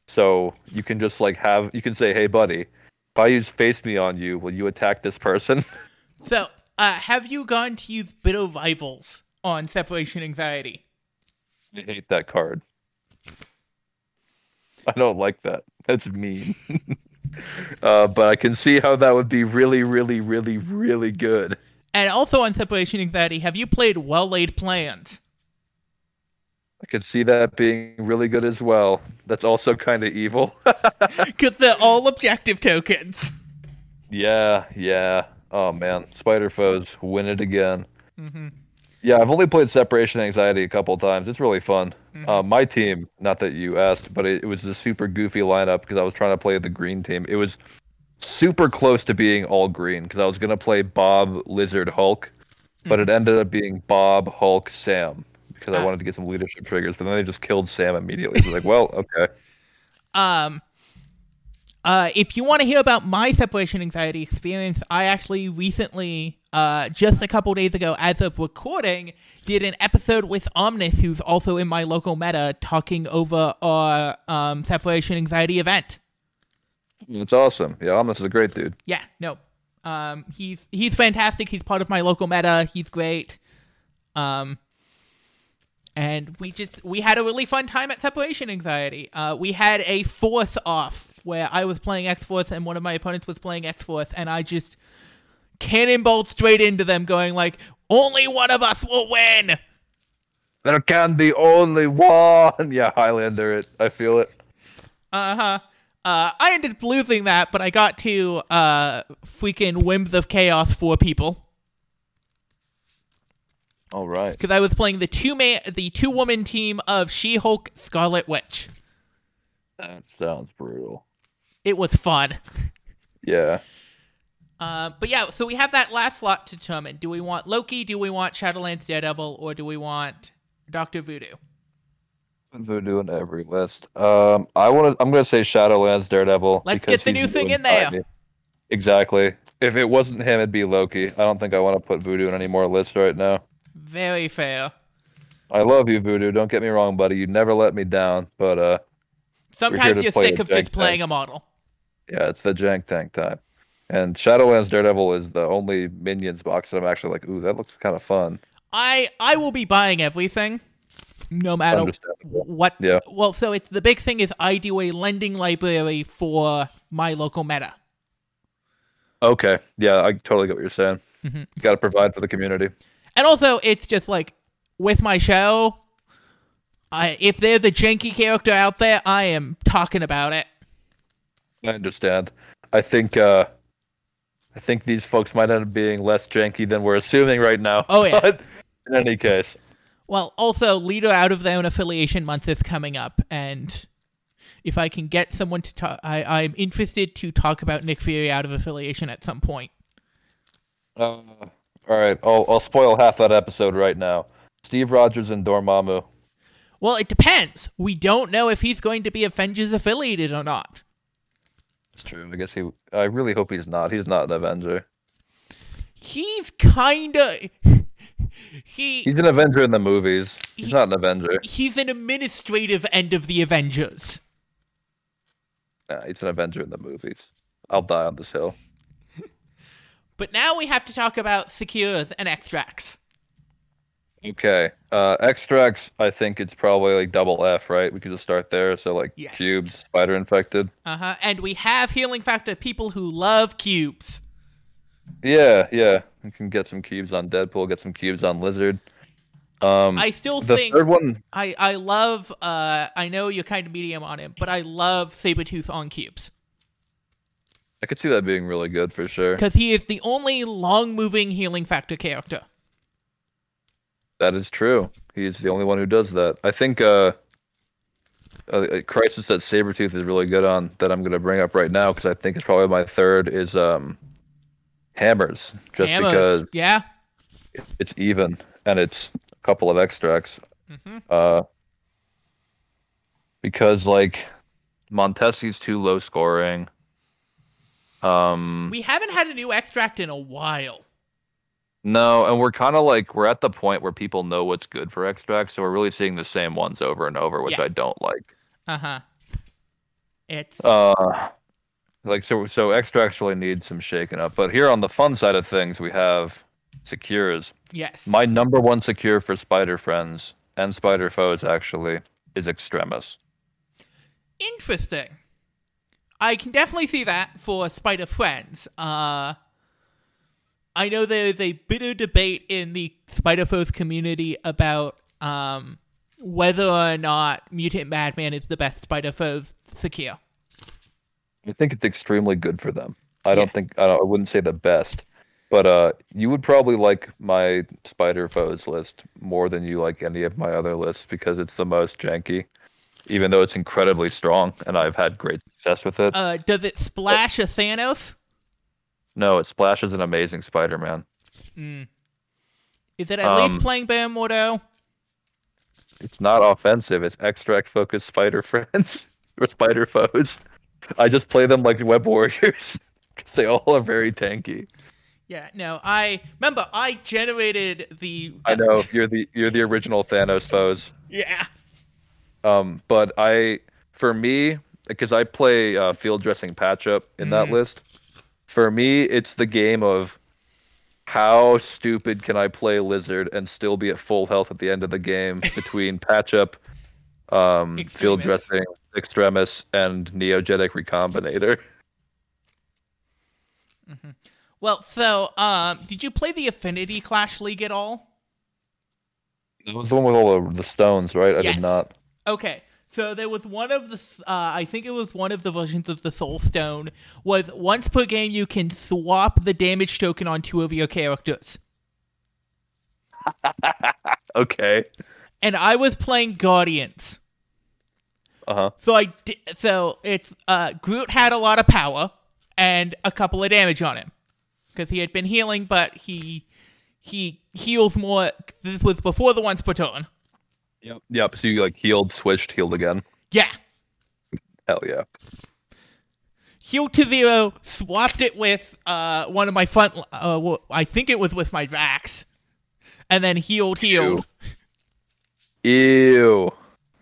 [SPEAKER 2] So you can just like have you can say, "Hey, buddy, if I use Face Me on you, will you attack this person?"
[SPEAKER 1] So, uh, have you gone to use Bitter Rivals on Separation Anxiety?
[SPEAKER 2] I hate that card. I don't like that. That's mean. uh, but I can see how that would be really, really, really, really good.
[SPEAKER 1] And also on Separation Anxiety, have you played Well Laid Plans?
[SPEAKER 2] I could see that being really good as well. That's also kind of evil.
[SPEAKER 1] Because they're all objective tokens.
[SPEAKER 2] yeah, yeah. Oh man, Spider Foes win it again.
[SPEAKER 1] Mm-hmm.
[SPEAKER 2] Yeah, I've only played Separation Anxiety a couple times. It's really fun.
[SPEAKER 1] Mhm.
[SPEAKER 2] Uh, my team, not that you asked, but it, it was a super goofy lineup because I was trying to play the green team. It was super close to being all green because I was gonna play Bob, Lizard, Hulk, but it ended up being Bob, Hulk, Sam because I
[SPEAKER 1] Ah.
[SPEAKER 2] wanted to get some leadership triggers. But then they just killed Sam immediately. So like, well, okay.
[SPEAKER 1] Um, uh, if you want to hear about my separation anxiety experience, I actually recently, uh, just a couple days ago, as of recording, did an episode with Omnis, who's also in my local meta, talking over our um, separation anxiety event.
[SPEAKER 2] It's awesome. Yeah, Omnis is a great dude.
[SPEAKER 1] Yeah, no, um, he's he's fantastic. He's part of my local meta. He's great. Um, and we just we had a really fun time at separation anxiety. Uh, we had a force off where I was playing X Force and one of my opponents was playing X Force, and I just cannonballed straight into them, going like, "Only one of us will win."
[SPEAKER 2] There can be only one. Yeah, Highlander. It. I feel it.
[SPEAKER 1] Uh huh. Uh, I ended up losing that, but I got to uh freaking whims of chaos for people.
[SPEAKER 2] All right.
[SPEAKER 1] because I was playing the two man, the two woman team of She Hulk, Scarlet Witch.
[SPEAKER 2] That sounds brutal.
[SPEAKER 1] It was fun.
[SPEAKER 2] Yeah.
[SPEAKER 1] Uh, but yeah, so we have that last slot to determine. Do we want Loki? Do we want Shadowlands Daredevil? Or do we want Doctor Voodoo?
[SPEAKER 2] Voodoo in every list. Um, I want to. I'm gonna say Shadowlands Daredevil.
[SPEAKER 1] Let's get the new thing in there.
[SPEAKER 2] Exactly. If it wasn't him, it'd be Loki. I don't think I want to put Voodoo in any more lists right now.
[SPEAKER 1] Very fair.
[SPEAKER 2] I love you, Voodoo. Don't get me wrong, buddy. You never let me down. But uh,
[SPEAKER 1] Sometimes you're sick of just
[SPEAKER 2] jank
[SPEAKER 1] playing
[SPEAKER 2] tank.
[SPEAKER 1] a model.
[SPEAKER 2] yeah, it's the jank tank time. And Shadowlands Daredevil is the only minions box that I'm actually like, ooh, that looks kind of fun.
[SPEAKER 1] I I will be buying everything, no matter what.
[SPEAKER 2] Yeah.
[SPEAKER 1] Well, so it's the big thing is I do a lending library for my local meta.
[SPEAKER 2] Okay. Yeah, I totally get what you're saying.
[SPEAKER 1] Mm-hmm.
[SPEAKER 2] You got to provide for the community.
[SPEAKER 1] And also, it's just like with my show, I if there's a janky character out there, I am talking about it.
[SPEAKER 2] I understand. I think uh I think these folks might end up being less janky than we're assuming right now.
[SPEAKER 1] Oh, yeah.
[SPEAKER 2] But in any case.
[SPEAKER 1] Well, also, leader out of their own affiliation month is coming up, and if I can get someone to talk, I, I'm interested to talk about Nick Fury out of affiliation at some point.
[SPEAKER 2] Uh, all right, I'll I'll spoil half that episode right now. Steve Rogers and Dormammu.
[SPEAKER 1] Well, it depends. We don't know if he's going to be Avengers affiliated or not.
[SPEAKER 2] It's true. I guess he. I really hope he's not. He's not an Avenger.
[SPEAKER 1] He's kinda. He
[SPEAKER 2] He's an Avenger in the movies. He's
[SPEAKER 1] He-
[SPEAKER 2] not an Avenger.
[SPEAKER 1] he's an administrative end of the Avengers.
[SPEAKER 2] Nah, he's an Avenger in the movies. I'll die on this hill.
[SPEAKER 1] But now we have to talk about secures and extracts.
[SPEAKER 2] Okay. Uh, extracts. I think it's probably like double F, right? We could just start there. So like
[SPEAKER 1] Yes.
[SPEAKER 2] cubes, spider infected.
[SPEAKER 1] Uh huh. And we have healing factor people who love cubes.
[SPEAKER 2] Yeah, yeah. We can get some cubes on Deadpool. Get some cubes on Lizard. Um,
[SPEAKER 1] I still
[SPEAKER 2] the
[SPEAKER 1] think
[SPEAKER 2] third one.
[SPEAKER 1] I I love. Uh, I know you're kind of medium on him, but I love Sabretooth on cubes
[SPEAKER 2] I could see that being really good for sure.
[SPEAKER 1] because he is the only long-moving healing factor character.
[SPEAKER 2] That is true. He's the only one who does that. I think uh, a, a crisis that Sabretooth is really good on that I'm going to bring up right now because I think it's probably my third is um, hammers. Just
[SPEAKER 1] Hammers,
[SPEAKER 2] because
[SPEAKER 1] yeah.
[SPEAKER 2] it's even and it's a couple of extracts.
[SPEAKER 1] Mhm.
[SPEAKER 2] Uh, because like Montesi's too low scoring. Um,
[SPEAKER 1] We haven't had a new extract in a while.
[SPEAKER 2] no, and we're kind of like we're at the point where people know what's good for extracts, so we're really seeing the same ones over and over, which
[SPEAKER 1] Yeah.
[SPEAKER 2] I don't like.
[SPEAKER 1] Uh huh. It's
[SPEAKER 2] Uh, like so, so extracts really need some shaking up. But here on the fun side of things, we have secures.
[SPEAKER 1] yes.
[SPEAKER 2] My number one secure for spider friends and spider foes actually is extremis.
[SPEAKER 1] Interesting. I can definitely see that for Spider Friends. Uh, I know there's a bitter debate in the Spider Foes community about um, whether or not Mutant Madman is the best Spider Foes secure.
[SPEAKER 2] I think it's extremely good for them. I don't
[SPEAKER 1] Yeah.
[SPEAKER 2] think I, don't, I wouldn't say the best, but uh, you would probably like my spider foes list more than you like any of my other lists because it's the most janky, even though it's incredibly strong and I've had great success with it.
[SPEAKER 1] Uh, does it splash a Thanos?
[SPEAKER 2] no, it splashes an amazing Spider-Man.
[SPEAKER 1] Is it at
[SPEAKER 2] Um,
[SPEAKER 1] least playing Baron Mordo?
[SPEAKER 2] It's not offensive. It's extract focused spider friends or spider foes. I just play them like web warriors because they all are very tanky.
[SPEAKER 1] Yeah, no. I remember I generated the.
[SPEAKER 2] I know you're the you're the original Thanos foes.
[SPEAKER 1] Yeah.
[SPEAKER 2] Um, but I, for me, because I play uh, field dressing patch up in that list, for me, it's the game of how stupid can I play Lizard and still be at full health at the end of the game between patch up, um, field dressing, extremis, and neogenic recombinator.
[SPEAKER 1] Well, so um, did you play the Affinity Clash League at all?
[SPEAKER 2] That was the one with all the, the stones, right? I
[SPEAKER 1] Yes.
[SPEAKER 2] did not.
[SPEAKER 1] Okay, so there was one of the, uh, I think it was one of the versions of the Soul Stone, was once per game you can swap the damage token on two of your characters.
[SPEAKER 2] Okay.
[SPEAKER 1] And I was playing Guardians.
[SPEAKER 2] Uh huh.
[SPEAKER 1] So I di- so it's uh Groot had a lot of power and a couple of damage on him because he had been healing, but he he heals more. This was before the once per turn.
[SPEAKER 2] Yep. Yep. So you like healed, switched, healed again.
[SPEAKER 1] Yeah,
[SPEAKER 2] Hell yeah.
[SPEAKER 1] healed to zero, swapped it with uh one of my front. Uh, well, I think it was with my Vax, and then healed, healed.
[SPEAKER 2] Ew.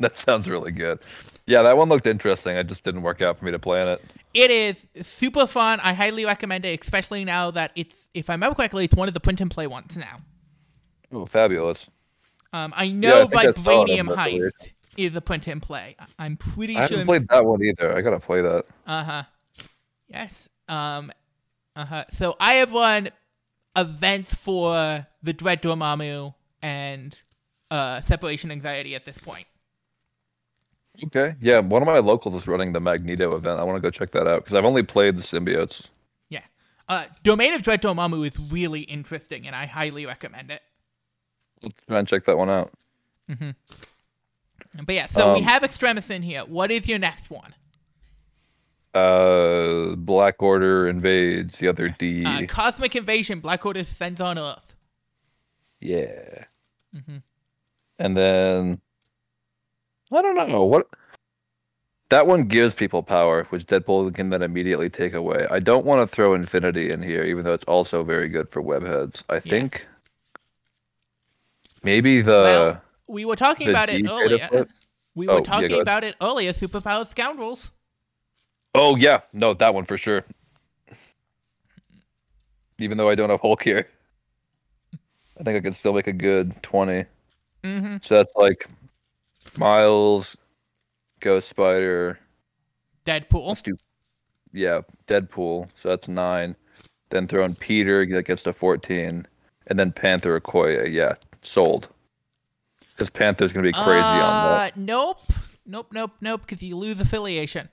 [SPEAKER 2] that sounds really good. Yeah, that one looked interesting. It just didn't work out for me to play in it.
[SPEAKER 1] It is super fun. I highly recommend it, especially now that it's, if I remember correctly, it's one of the print and play ones now.
[SPEAKER 2] Oh, fabulous.
[SPEAKER 1] Um, I know
[SPEAKER 2] think I saw it on
[SPEAKER 1] Vibranium. Heist is a print and play. I'm pretty
[SPEAKER 2] I
[SPEAKER 1] sure.
[SPEAKER 2] I haven't played that one either. I gotta play that.
[SPEAKER 1] Uh huh. Yes. Um. Uh huh. So I have run events for the Dread Dormammu and uh, separation anxiety at this point.
[SPEAKER 2] Okay. Yeah, one of my locals is running the Magneto event. I want to go check that out because I've only played the symbiotes.
[SPEAKER 1] Yeah. Uh, Domain of Dread Dormammu is really interesting, and I highly recommend it.
[SPEAKER 2] Let's try and check that one out.
[SPEAKER 1] But yeah, so we
[SPEAKER 2] Um,
[SPEAKER 1] have Extremis in here. What is your next one?
[SPEAKER 2] Uh, Black Order invades the other D.
[SPEAKER 1] Uh, Cosmic Invasion, Black Order sends on Earth.
[SPEAKER 2] yeah.
[SPEAKER 1] Mm-hmm.
[SPEAKER 2] And then I don't know what. That one gives people power, which Deadpool can then immediately take away. I don't want to throw Infinity in here, even though it's also very good for webheads. I think maybe the
[SPEAKER 1] well, we were talking about it
[SPEAKER 2] D
[SPEAKER 1] earlier. We
[SPEAKER 2] Oh,
[SPEAKER 1] were
[SPEAKER 2] yeah,
[SPEAKER 1] talking
[SPEAKER 2] ahead.
[SPEAKER 1] about it earlier. Superpowered scoundrels.
[SPEAKER 2] Oh yeah, no, that one for sure. Even though I don't have Hulk here, I think I could still make a good twenty.
[SPEAKER 1] Mm-hmm.
[SPEAKER 2] So that's like Miles, Ghost Spider.
[SPEAKER 1] Deadpool.
[SPEAKER 2] Let's do, yeah, Deadpool. So that's nine. Then throw in Peter, that gets to fourteen, and then Panther Okoye. Yeah, sold. Because Panther's gonna be crazy on that.
[SPEAKER 1] Uh, Nope. Nope. Nope. Nope. Because you lose affiliation.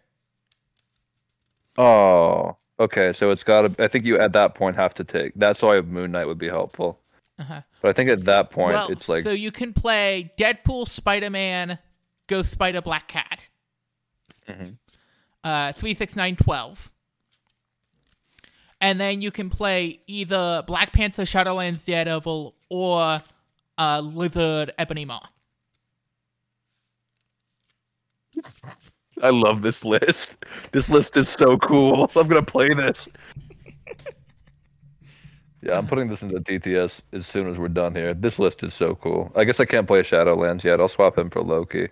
[SPEAKER 2] Oh, okay. So it's got to. I think you at that point have to take. That's why Moon Knight would be helpful.
[SPEAKER 1] Uh-huh.
[SPEAKER 2] But I think at that point,
[SPEAKER 1] well,
[SPEAKER 2] it's like
[SPEAKER 1] so you can play Deadpool, Spider Man, Ghost Spider, Black Cat.
[SPEAKER 2] Mhm.
[SPEAKER 1] Uh, three, six, nine, twelve. And then you can play either Black Panther, Shadowlands Daredevil, or uh, Lizard, Ebony Maw.
[SPEAKER 2] I love this list. This list is so cool. I'm gonna play this. yeah, I'm putting this into DTS as soon as we're done here. This list is so cool. I guess I can't play Shadowlands yet. I'll swap him for Loki.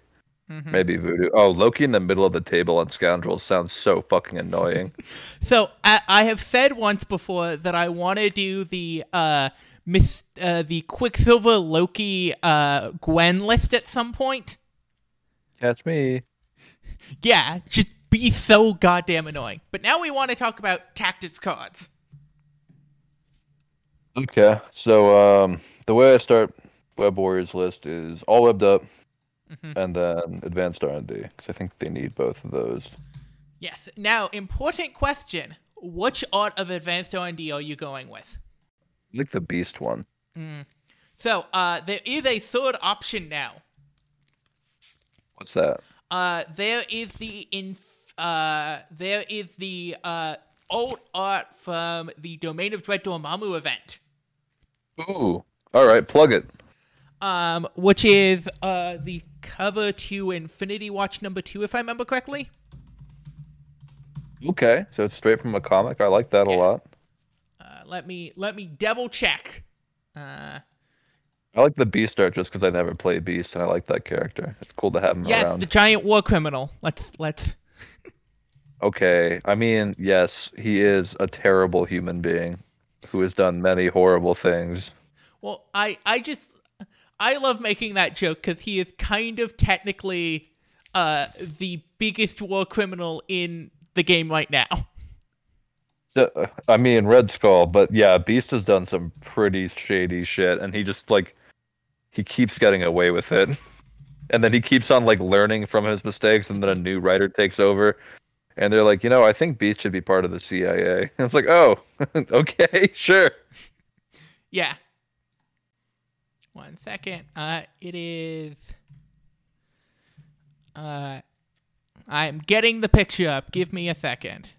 [SPEAKER 1] Mhm.
[SPEAKER 2] Maybe Voodoo. Oh, Loki in the middle of the table on Scoundrels sounds so fucking annoying.
[SPEAKER 1] So I, I have said once before that I want to do the uh, Miss uh, the Quicksilver Loki uh, Gwen list at some point.
[SPEAKER 2] Catch me.
[SPEAKER 1] Yeah, just be so goddamn annoying. But now we want to talk about tactics cards.
[SPEAKER 2] Okay, so um, the way I start Web Warriors list is all webbed up,
[SPEAKER 1] Mhm.
[SPEAKER 2] and then advanced R and D because I think they need both of those.
[SPEAKER 1] Yes. Now, important question: Which art of advanced R and D are you going with?
[SPEAKER 2] Like the Beast one.
[SPEAKER 1] So, uh, there is a third option now.
[SPEAKER 2] What's that?
[SPEAKER 1] Uh, there is the in uh, there is the uh alt art from the Domain of Dread Dormammu event.
[SPEAKER 2] Ooh, all right, plug it.
[SPEAKER 1] Um, which is uh the cover to Infinity Watch number two, if I remember correctly.
[SPEAKER 2] Okay, so it's straight from a comic. I like that a lot.
[SPEAKER 1] Let me let me double check. Uh,
[SPEAKER 2] I like the Beast art just because I never played Beast, and I like that character. It's cool to have him
[SPEAKER 1] yes,
[SPEAKER 2] around.
[SPEAKER 1] the giant war criminal. Let's let's.
[SPEAKER 2] Okay, I mean, yes, he is a terrible human being who has done many horrible things.
[SPEAKER 1] Well, I I just I love making that joke because he is kind of technically uh the biggest war criminal in the game right now.
[SPEAKER 2] I mean, Red Skull, but yeah, Beast has done some pretty shady shit, and he just like he keeps getting away with it, and then he keeps on like learning from his mistakes, and then a new writer takes over, and they're like, you know, I think Beast should be part of the CIA. And it's like, oh, okay, sure.
[SPEAKER 1] Yeah. One second. Uh, it is. Uh, I'm getting the picture up. Give me a second.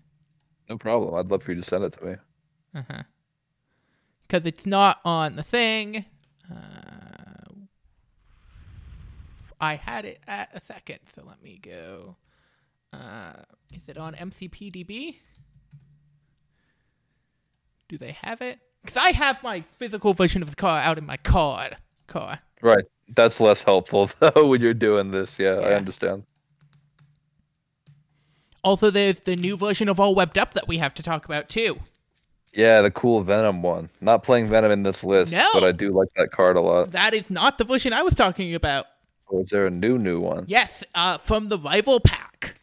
[SPEAKER 2] No problem. I'd love for you to send it to me.
[SPEAKER 1] Uh huh. Because it's not on the thing. Uh, I had it at a second, so let me go. Uh, is it on MCPDB? Do they have it? Because I have my physical version of the car out in my card car.
[SPEAKER 2] Right. That's less helpful though when you're doing this. Yeah, I understand.
[SPEAKER 1] Also, there's the new version of All Webbed Up that we have to talk about too.
[SPEAKER 2] Yeah, the cool Venom one. Not playing Venom in this list,
[SPEAKER 1] No.
[SPEAKER 2] but I do like that card a lot.
[SPEAKER 1] That is not the version I was talking about.
[SPEAKER 2] Or is there a new new one?
[SPEAKER 1] Yes, uh, from the Rival Pack.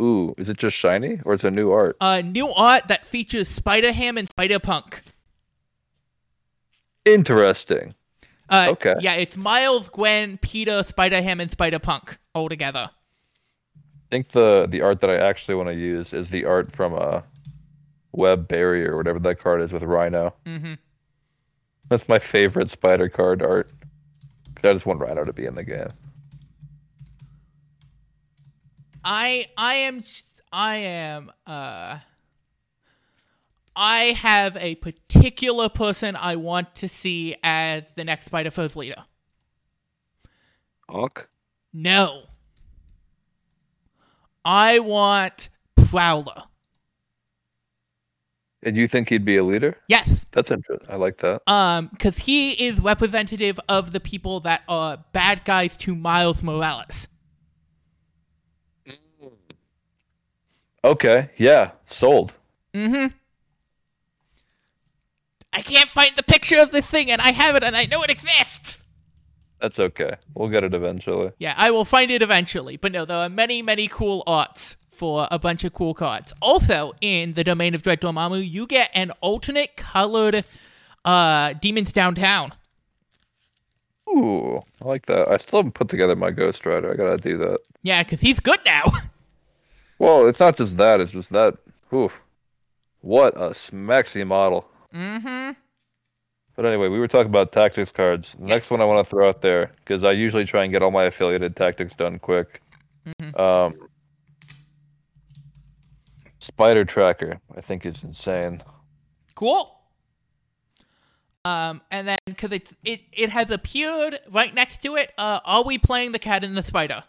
[SPEAKER 2] Ooh, is it just shiny or is it new art?
[SPEAKER 1] Uh, new art that features Spider Ham and Spider Punk.
[SPEAKER 2] Interesting.
[SPEAKER 1] Uh,
[SPEAKER 2] Okay.
[SPEAKER 1] Yeah, it's Miles, Gwen, Peter, Spider Ham, and Spider Punk all together.
[SPEAKER 2] I think the the art that I actually want to use is the art from a web barrier or whatever that card is with Rhino.
[SPEAKER 1] Mm-hmm.
[SPEAKER 2] That's my favorite spider card art. I just want Rhino to be in the game.
[SPEAKER 1] I I am I am uh I have a particular person I want to see as the next Spider Foes leader.
[SPEAKER 2] Hawk.
[SPEAKER 1] No. I want Prowler.
[SPEAKER 2] And you think he'd be a leader?
[SPEAKER 1] Yes.
[SPEAKER 2] That's interesting. I like that.
[SPEAKER 1] Um, because he is representative of the people that are bad guys to Miles Morales.
[SPEAKER 2] Okay. Yeah. Sold.
[SPEAKER 1] Mm-hmm. I can't find the picture of this thing, and I have it, and I know it exists.
[SPEAKER 2] That's okay. We'll get it eventually.
[SPEAKER 1] Yeah, I will find it eventually. But no, there are many, many cool arts for a bunch of cool cards. Also, in the domain of Dread Dormammu, you get an alternate colored uh Demons Downtown.
[SPEAKER 2] Ooh, I like that. I still haven't put together my Ghost Rider. I gotta do that.
[SPEAKER 1] Yeah, because he's good now.
[SPEAKER 2] Well, it's not just that. It's just that. Oof. What a smexy model.
[SPEAKER 1] mm-hmm.
[SPEAKER 2] But anyway, we were talking about tactics cards. The next one I want to throw out there because I usually try and get all my affiliated tactics done quick.
[SPEAKER 1] Mhm.
[SPEAKER 2] Um, Spider Tracker, I think is insane.
[SPEAKER 1] Cool. Um, and then because it's it it has appeared right next to it. Uh, are we playing the cat and the spider?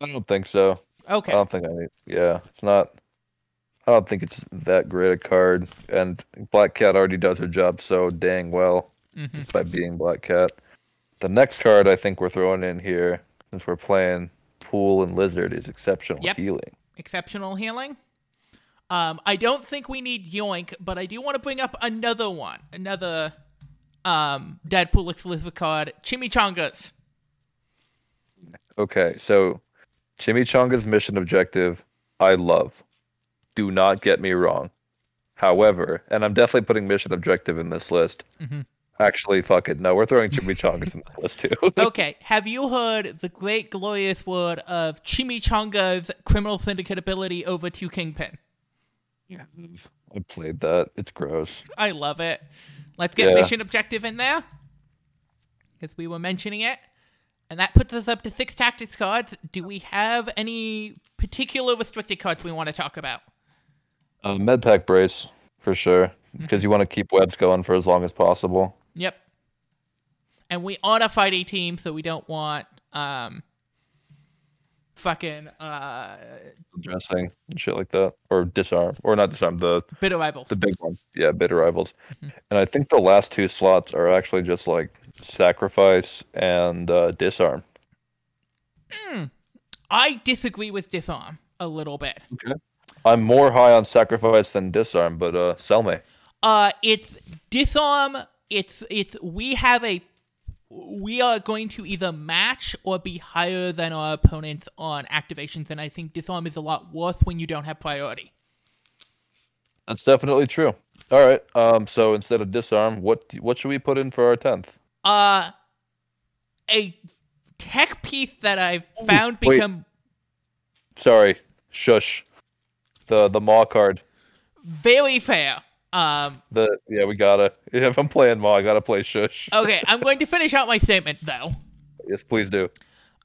[SPEAKER 2] I don't think so.
[SPEAKER 1] Okay.
[SPEAKER 2] I don't think I need. Yeah, it's not. I don't think it's that great a card, and Black Cat already does her job so dang well
[SPEAKER 1] Mhm.
[SPEAKER 2] just by being Black Cat. The next card I think we're throwing in here, since we're playing Pool and Lizard, is Exceptional
[SPEAKER 1] Yep.
[SPEAKER 2] Healing.
[SPEAKER 1] Exceptional healing. Um, I don't think we need Yoink, but I do want to bring up another one, another um Deadpool exclusive card, Chimichangas.
[SPEAKER 2] Okay, so Chimichanga's mission objective, I love. Do not get me wrong. However, and I'm definitely putting mission objective in this list.
[SPEAKER 1] Mhm.
[SPEAKER 2] Actually, fuck it. No, we're throwing Chimichangas in this list too.
[SPEAKER 1] Okay, have you heard the great glorious word of Chimichanga's criminal syndicate ability over to Kingpin? Yeah.
[SPEAKER 2] I played that. It's gross.
[SPEAKER 1] I love it. Let's get
[SPEAKER 2] Yeah.
[SPEAKER 1] mission objective in there. Because we were mentioning it. And that puts us up to six tactics cards. Do we have any particular restricted cards we want to talk about?
[SPEAKER 2] Uh, Medpack brace for sure,
[SPEAKER 1] Mm-hmm.
[SPEAKER 2] because you want to keep webs going for as long as possible.
[SPEAKER 1] Yep. And we are a fighting team, so we don't want um fucking uh
[SPEAKER 2] Dressing and shit like that, or disarm, or not disarm the
[SPEAKER 1] bitter rivals.
[SPEAKER 2] the big ones. Yeah, bitter rivals.
[SPEAKER 1] Mm-hmm.
[SPEAKER 2] And I think the last two slots are actually just like sacrifice and uh, disarm.
[SPEAKER 1] I disagree with disarm a little bit.
[SPEAKER 2] I'm more high on sacrifice than disarm, but uh, sell me.
[SPEAKER 1] Uh, it's disarm. It's it's we have a we are going to either match or be higher than our opponents on activations, and I think disarm is a lot worse when you don't have priority.
[SPEAKER 2] That's definitely true. All right. Um. So instead of disarm, what what should we put in for our tenth?
[SPEAKER 1] Uh, a tech piece that I've found
[SPEAKER 2] wait.
[SPEAKER 1] become
[SPEAKER 2] Sorry, shush. The the maw card.
[SPEAKER 1] very fair. Um,
[SPEAKER 2] The yeah, we gotta. If I'm playing maw, I gotta play shush.
[SPEAKER 1] okay, I'm going to finish out my statement though.
[SPEAKER 2] Yes, please do.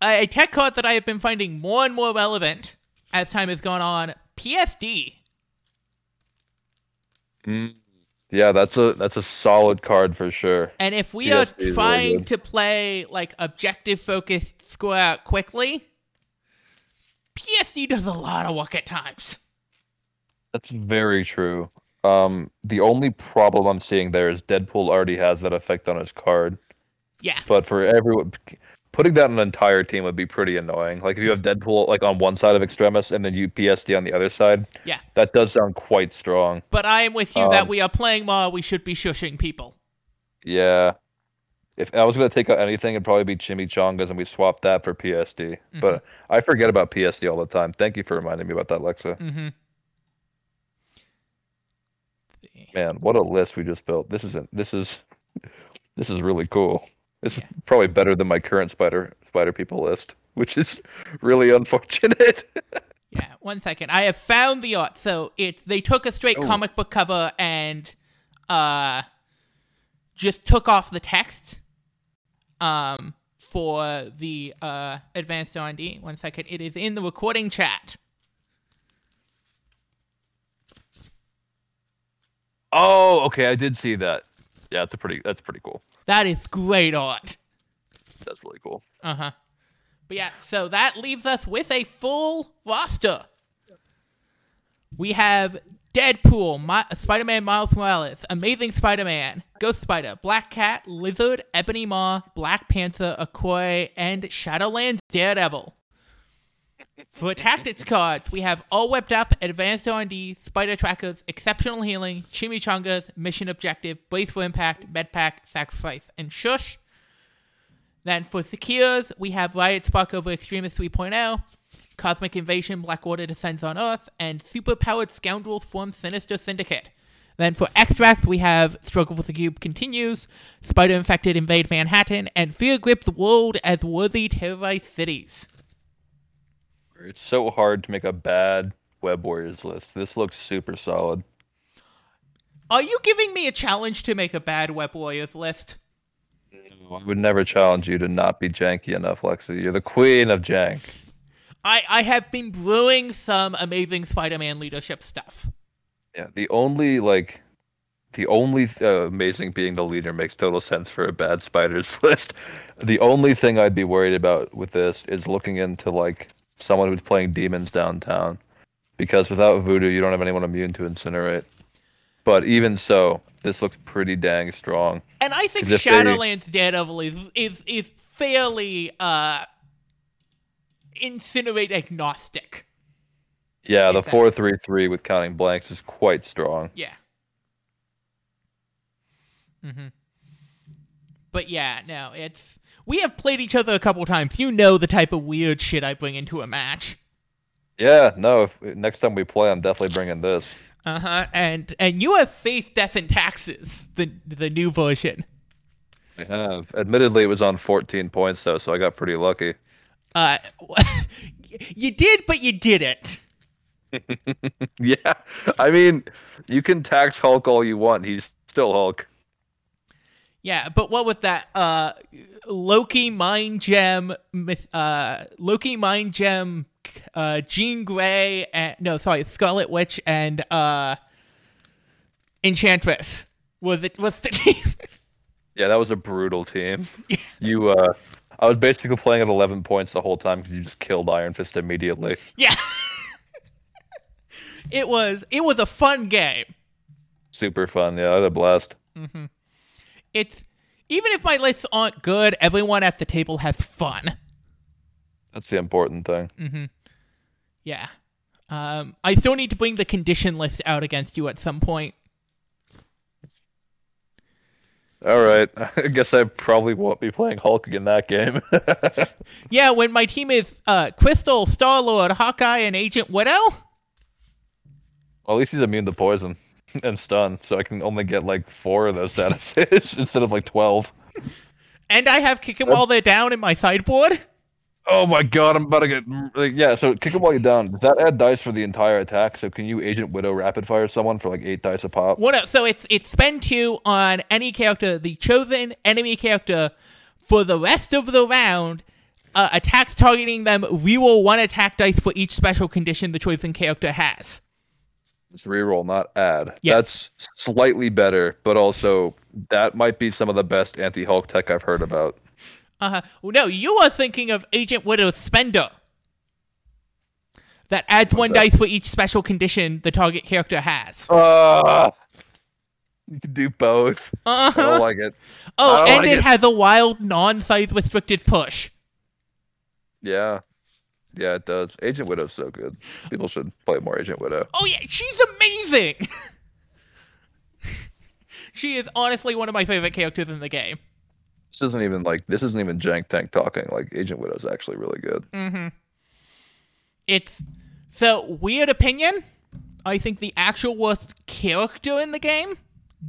[SPEAKER 1] A tech card that I have been finding more and more relevant as time has gone on. PSD.
[SPEAKER 2] Yeah, that's a that's a solid card for sure.
[SPEAKER 1] And if we
[SPEAKER 2] PSD
[SPEAKER 1] are
[SPEAKER 2] is really
[SPEAKER 1] trying to play like objective focused out quickly, PSD does a lot of work at times.
[SPEAKER 2] That's very true. Um, the only problem I'm seeing there is Deadpool already has that effect on his card.
[SPEAKER 1] Yeah.
[SPEAKER 2] But for everyone, putting that on an entire team would be pretty annoying. Like if you have Deadpool like on one side of Extremis and then you PSD on the other side,
[SPEAKER 1] Yeah.
[SPEAKER 2] that does sound quite strong.
[SPEAKER 1] But I am with you that
[SPEAKER 2] Um,
[SPEAKER 1] we are playing more, we should be shushing people.
[SPEAKER 2] Yeah. If I was gonna take out anything, it'd probably be Chimichangas, and we swapped that for PSD. But I forget about PSD all the time. Thank you for reminding me about that, Lexa.
[SPEAKER 1] Mm-hmm.
[SPEAKER 2] Man, what a list we just built. This isn't. This is. this is really cool. This is probably better than my current spider spider people list, which is really unfortunate.
[SPEAKER 1] Yeah, one second. I have found the art. So it's they took a straight
[SPEAKER 2] Oh.
[SPEAKER 1] comic book cover and uh just took off the text um for the uh advanced R&D. One second. It is in the recording chat.
[SPEAKER 2] Oh, okay, I did see that. Yeah, it's a pretty that's pretty cool.
[SPEAKER 1] That is great art.
[SPEAKER 2] That's really cool.
[SPEAKER 1] Uh-huh. But yeah, so that leaves us with a full roster. We have Deadpool, Mi- Spider-Man Miles Morales, Amazing Spider-Man, Ghost Spider, Black Cat, Lizard, Ebony Maw, Black Panther, Okoye, and Shadowlands Daredevil. For tactics cards, we have All Webbed Up, Advanced R&D, Spider Trackers, Exceptional Healing, Chimichangas, Mission Objective, Brace for Impact, Medpack, Sacrifice, and Shush. Then for Secures, we have Riot Spark over Extremis 3.0, Cosmic Invasion, Black Order Descends on Earth, and Superpowered Scoundrels form Sinister Syndicate. Then for Extracts, we have Struggle for the Cube Continues, Spider Infected Invade Manhattan, and Fear Grip the World as Worthy Terrorize Cities.
[SPEAKER 2] It's so hard to make a bad Web Warriors list. This looks super solid.
[SPEAKER 1] Are you giving me a challenge to make a bad Web Warriors list?
[SPEAKER 2] I would never challenge you to not be janky enough, Lexi. You're the queen of jank.
[SPEAKER 1] I, I have been brewing some amazing Spider Man leadership stuff.
[SPEAKER 2] Yeah, the only like, the only uh, amazing being the leader makes total sense for a bad spiders list. The only thing I'd be worried about with this is looking into like someone who's playing demons downtown, because without voodoo, you don't have anyone immune to incinerate. But even so, this looks pretty dang strong.
[SPEAKER 1] And I think
[SPEAKER 2] if they-
[SPEAKER 1] Shadowlands Daredevil is is is fairly uh incinerate agnostic.
[SPEAKER 2] Yeah, the four three three with counting blanks is quite strong.
[SPEAKER 1] Yeah. Mm-hmm. But yeah, no, it's we have played each other a couple times. You know the type of weird shit I bring into a match.
[SPEAKER 2] Yeah, no. If next time we play, I'm definitely bringing this.
[SPEAKER 1] Uh huh. And and you have Faith, Death and Taxes, the the new version.
[SPEAKER 2] I have. Admittedly, it was on 14 points though, so I got pretty lucky.
[SPEAKER 1] Uh, you did, but you didn't.
[SPEAKER 2] Yeah, I mean, you can tax Hulk all you want. He's still Hulk.
[SPEAKER 1] Yeah, but what with that? Uh, Loki Mind Gem, uh, Loki Mind Gem, uh, Jean Grey, and no, sorry, Scarlet Witch and uh, Enchantress was it? Was the team?
[SPEAKER 2] Yeah, that was a brutal team. You, uh, I was basically playing at 11 points the whole time because you just killed Iron Fist immediately.
[SPEAKER 1] yeah. it was it was a fun game.
[SPEAKER 2] Super fun. Yeah, I had a blast.
[SPEAKER 1] It's even if my lists aren't good, everyone at the table has fun.
[SPEAKER 2] That's the important thing.
[SPEAKER 1] Yeah. Um, I still need to bring the condition list out against you at some point.
[SPEAKER 2] All right, I guess I probably won't be playing Hulk in that game.
[SPEAKER 1] Yeah, when my team is uh, Crystal, Star Lord, Hawkeye, and Agent Widow.
[SPEAKER 2] well, at least he's immune to poison and stun, so I can only get like four of those statuses instead of like 12.
[SPEAKER 1] And I have kick 'em while they're down in my sideboard.
[SPEAKER 2] Oh my god, I'm about to get like, yeah. So kick him while you're down. Does that add dice for the entire attack? So can you Agent Widow rapid fire someone for like eight dice a pop?
[SPEAKER 1] Well, no, so it's it's spend two on any character, the chosen enemy character, for the rest of the round. Uh, attacks targeting them reroll one attack dice for each special condition the chosen character has.
[SPEAKER 2] It's reroll, not add.
[SPEAKER 1] Yes.
[SPEAKER 2] That's slightly better, but also that might be some of the best anti Hulk tech I've heard about.
[SPEAKER 1] Uh, well, no, you are thinking of Agent Widow Spender. That adds one
[SPEAKER 2] that?
[SPEAKER 1] dice for each special condition the target character has.
[SPEAKER 2] Ah, you can do both. I
[SPEAKER 1] Uh-huh.
[SPEAKER 2] don't like it.
[SPEAKER 1] Oh, and
[SPEAKER 2] like
[SPEAKER 1] it
[SPEAKER 2] it.
[SPEAKER 1] has a wild, non-size restricted push.
[SPEAKER 2] Yeah, yeah, it does. Agent Widow's so good. People should play more Agent Widow.
[SPEAKER 1] Oh yeah, she's amazing. she is honestly one of my favorite characters in the game.
[SPEAKER 2] This isn't even like this isn't even Jank Tank talking. Like Agent Widow's actually really good.
[SPEAKER 1] It's so weird opinion. I think the actual worst character in the game,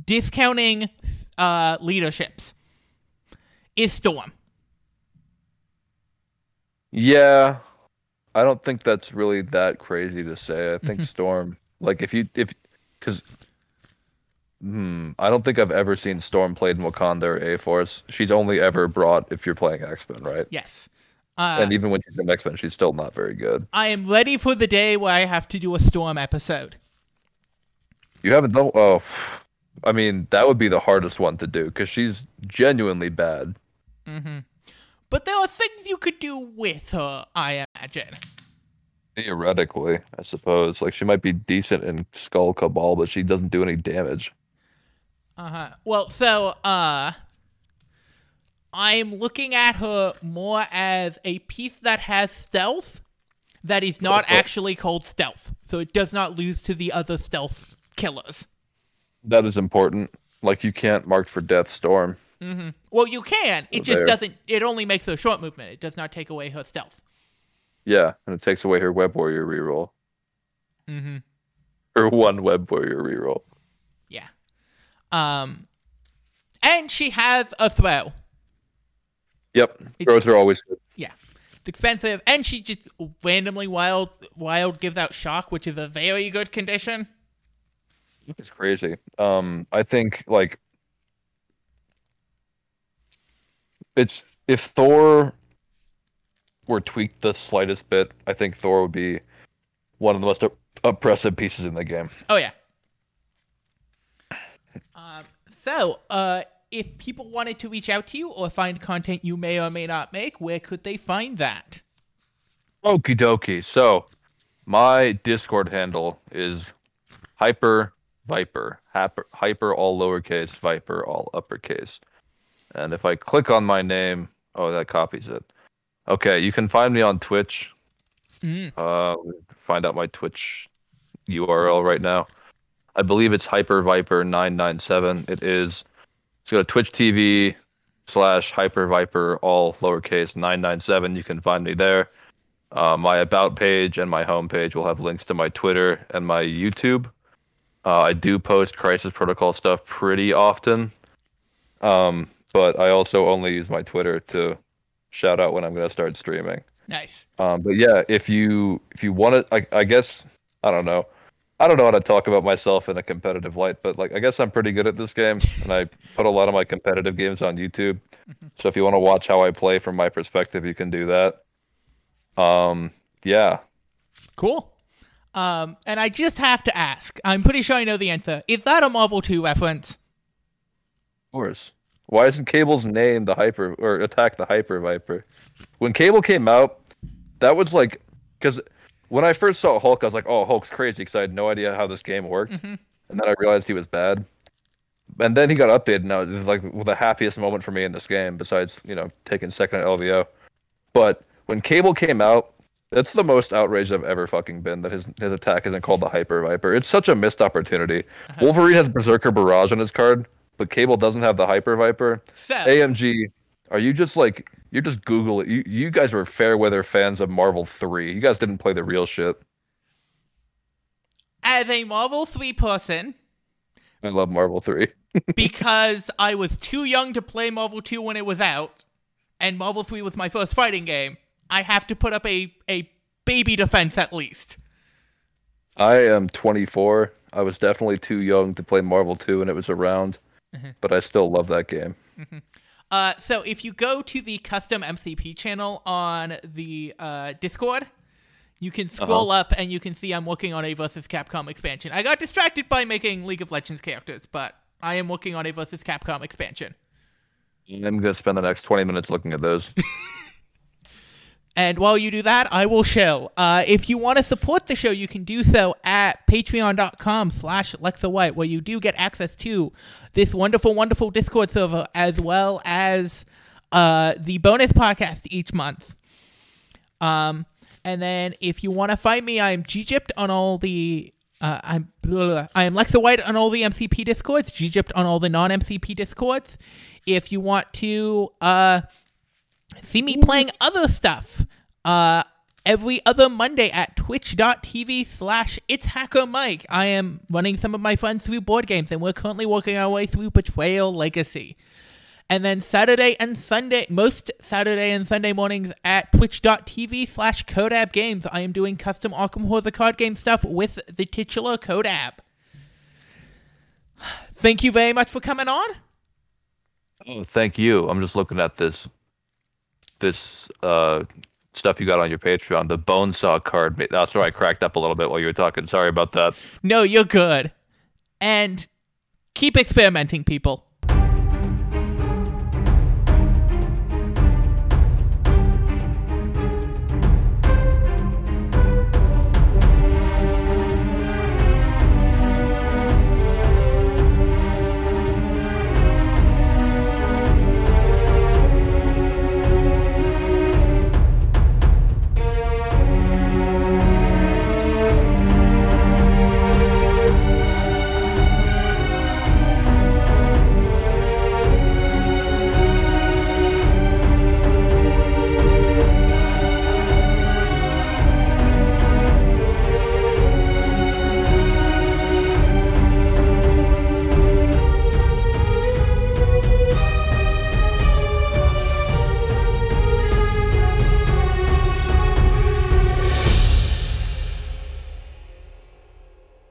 [SPEAKER 1] discounting uh, leaderships. is Storm.
[SPEAKER 2] Yeah, I don't think that's really that crazy to say. I think
[SPEAKER 1] Mhm.
[SPEAKER 2] Storm, like if you if because. Hmm. I don't think I've ever seen Storm played in Wakanda or A Force. She's only ever brought if you're playing X Men, right?
[SPEAKER 1] Yes. Uh,
[SPEAKER 2] and even when she's in X Men, she's still not very good.
[SPEAKER 1] I am ready for the day where I have to do a Storm episode.
[SPEAKER 2] You haven't done. Oh, I mean, that would be the hardest one to do because she's genuinely bad.
[SPEAKER 1] hmm But there are things you could do with her, I imagine.
[SPEAKER 2] Theoretically, I suppose. Like she might be decent in Skull Cabal, but she doesn't do any damage.
[SPEAKER 1] Uh huh. Well, so uh, I'm looking at her more as a piece that has stealth that is not actually called stealth, so it does not lose to the other stealth killers.
[SPEAKER 2] That is important. Like you can't mark for Death Storm.
[SPEAKER 1] hmm Well, you can. It just
[SPEAKER 2] there.
[SPEAKER 1] doesn't. It only makes her short movement. It does not take away her stealth.
[SPEAKER 2] Yeah, and it takes away her Web Warrior reroll.
[SPEAKER 1] Mm-hmm.
[SPEAKER 2] Her one Web Warrior reroll.
[SPEAKER 1] Yeah. Um, and she has a throw.
[SPEAKER 2] Yep, throws are always good.
[SPEAKER 1] Yeah. It's expensive, and she just randomly wild wild gives out shock, which is a very good condition.
[SPEAKER 2] It's crazy. Um, I think like it's if Thor were tweaked the slightest bit, I think Thor would be one of the most op- oppressive pieces in the game.
[SPEAKER 1] Oh yeah. Um, so, uh, if people wanted to reach out to you or find content you may or may not make, where could they find that?
[SPEAKER 2] Okie dokie. So, my Discord handle is hyper viper hyper, hyper all lowercase viper all uppercase. And if I click on my name, oh, that copies it. Okay, you can find me on Twitch.
[SPEAKER 1] Mm.
[SPEAKER 2] Uh, find out my Twitch URL right now. I believe it's Hyper Viper nine nine seven. It is. Let's go to Twitch TV slash Hyper Viper all lowercase nine nine seven. You can find me there. Uh, my about page and my home page will have links to my Twitter and my YouTube. Uh, I do post Crisis Protocol stuff pretty often, um, but I also only use my Twitter to shout out when I'm going to start streaming.
[SPEAKER 1] Nice.
[SPEAKER 2] Um, but yeah, if you if you want to, I, I guess I don't know. I don't know how to talk about myself in a competitive light, but like I guess I'm pretty good at this game, and I put a lot of my competitive games on YouTube. So if you want to watch how I play from my perspective, you can do that. Um, yeah,
[SPEAKER 1] Cool. Um, and I just have to ask. I'm pretty sure I know the answer. Is that a Marvel 2 reference?
[SPEAKER 2] of course. Why isn't Cable's name the Hyper or Attack the Hyper Viper? When Cable came out, that was like because when I first saw Hulk, I was like, "Oh, Hulk's crazy," because I had no idea how this game worked,
[SPEAKER 1] Mhm.
[SPEAKER 2] and then I realized he was bad. And then he got updated, and now was like the happiest moment for me in this game, besides you know taking second at LVO. But when Cable came out, that's the most outraged I've ever fucking been that his his attack isn't called the Hyper Viper. It's such a missed opportunity. Wolverine has Berserker Barrage on his card, but Cable doesn't have the Hyper Viper.
[SPEAKER 1] So,
[SPEAKER 2] AMG, are you just like you're just Google it? You you guys were fair weather fans of Marvel three. You guys didn't play the real shit.
[SPEAKER 1] as a Marvel 3 person,
[SPEAKER 2] I love Marvel three.
[SPEAKER 1] because I was too young to play Marvel 2 when it was out, and Marvel 3 was my first fighting game, I have to put up a, a baby defense at least.
[SPEAKER 2] I am 24. I was definitely too young to play Marvel two, and it was around, but I still love that game.
[SPEAKER 1] Uh, so if you go to the custom MCP channel on the uh, Discord, you can scroll up and you can see I'm working on a versus Capcom expansion. I got distracted by making League of Legends characters, but I am working on a versus Capcom expansion.
[SPEAKER 2] I'm gonna spend the next 20 minutes looking at those.
[SPEAKER 1] And while you do that, I will show. Uh, if you want to support the show, you can do so at patreon.com slash Lexa White, where you do get access to this wonderful, wonderful Discord server, as well as uh, the bonus podcast each month. Um, and then if you want to find me, I'm Gypt on all the... Uh, I'm blah, blah, blah. I am Lexa White on all the MCP discords, Gypt on all the non-MCP discords. If you want to uh, see me playing other stuff uh every other monday at twitch.tv slash it's hacker mike i am running some of my fun through board games and we're currently working our way through betrayal legacy And then Saturday and Sunday, most Saturday and Sunday mornings at twitch.tv slash Codab Games, I am doing custom Arkham Horror the card game stuff with the titular Codab. Thank you very much for coming on.
[SPEAKER 2] Oh, thank you. I'm just looking at this this uh stuff you got on your Patreon, the Bonesaw card. That's where I cracked up a little bit while you were talking. Sorry about that.
[SPEAKER 1] No, you're good. And keep experimenting, people.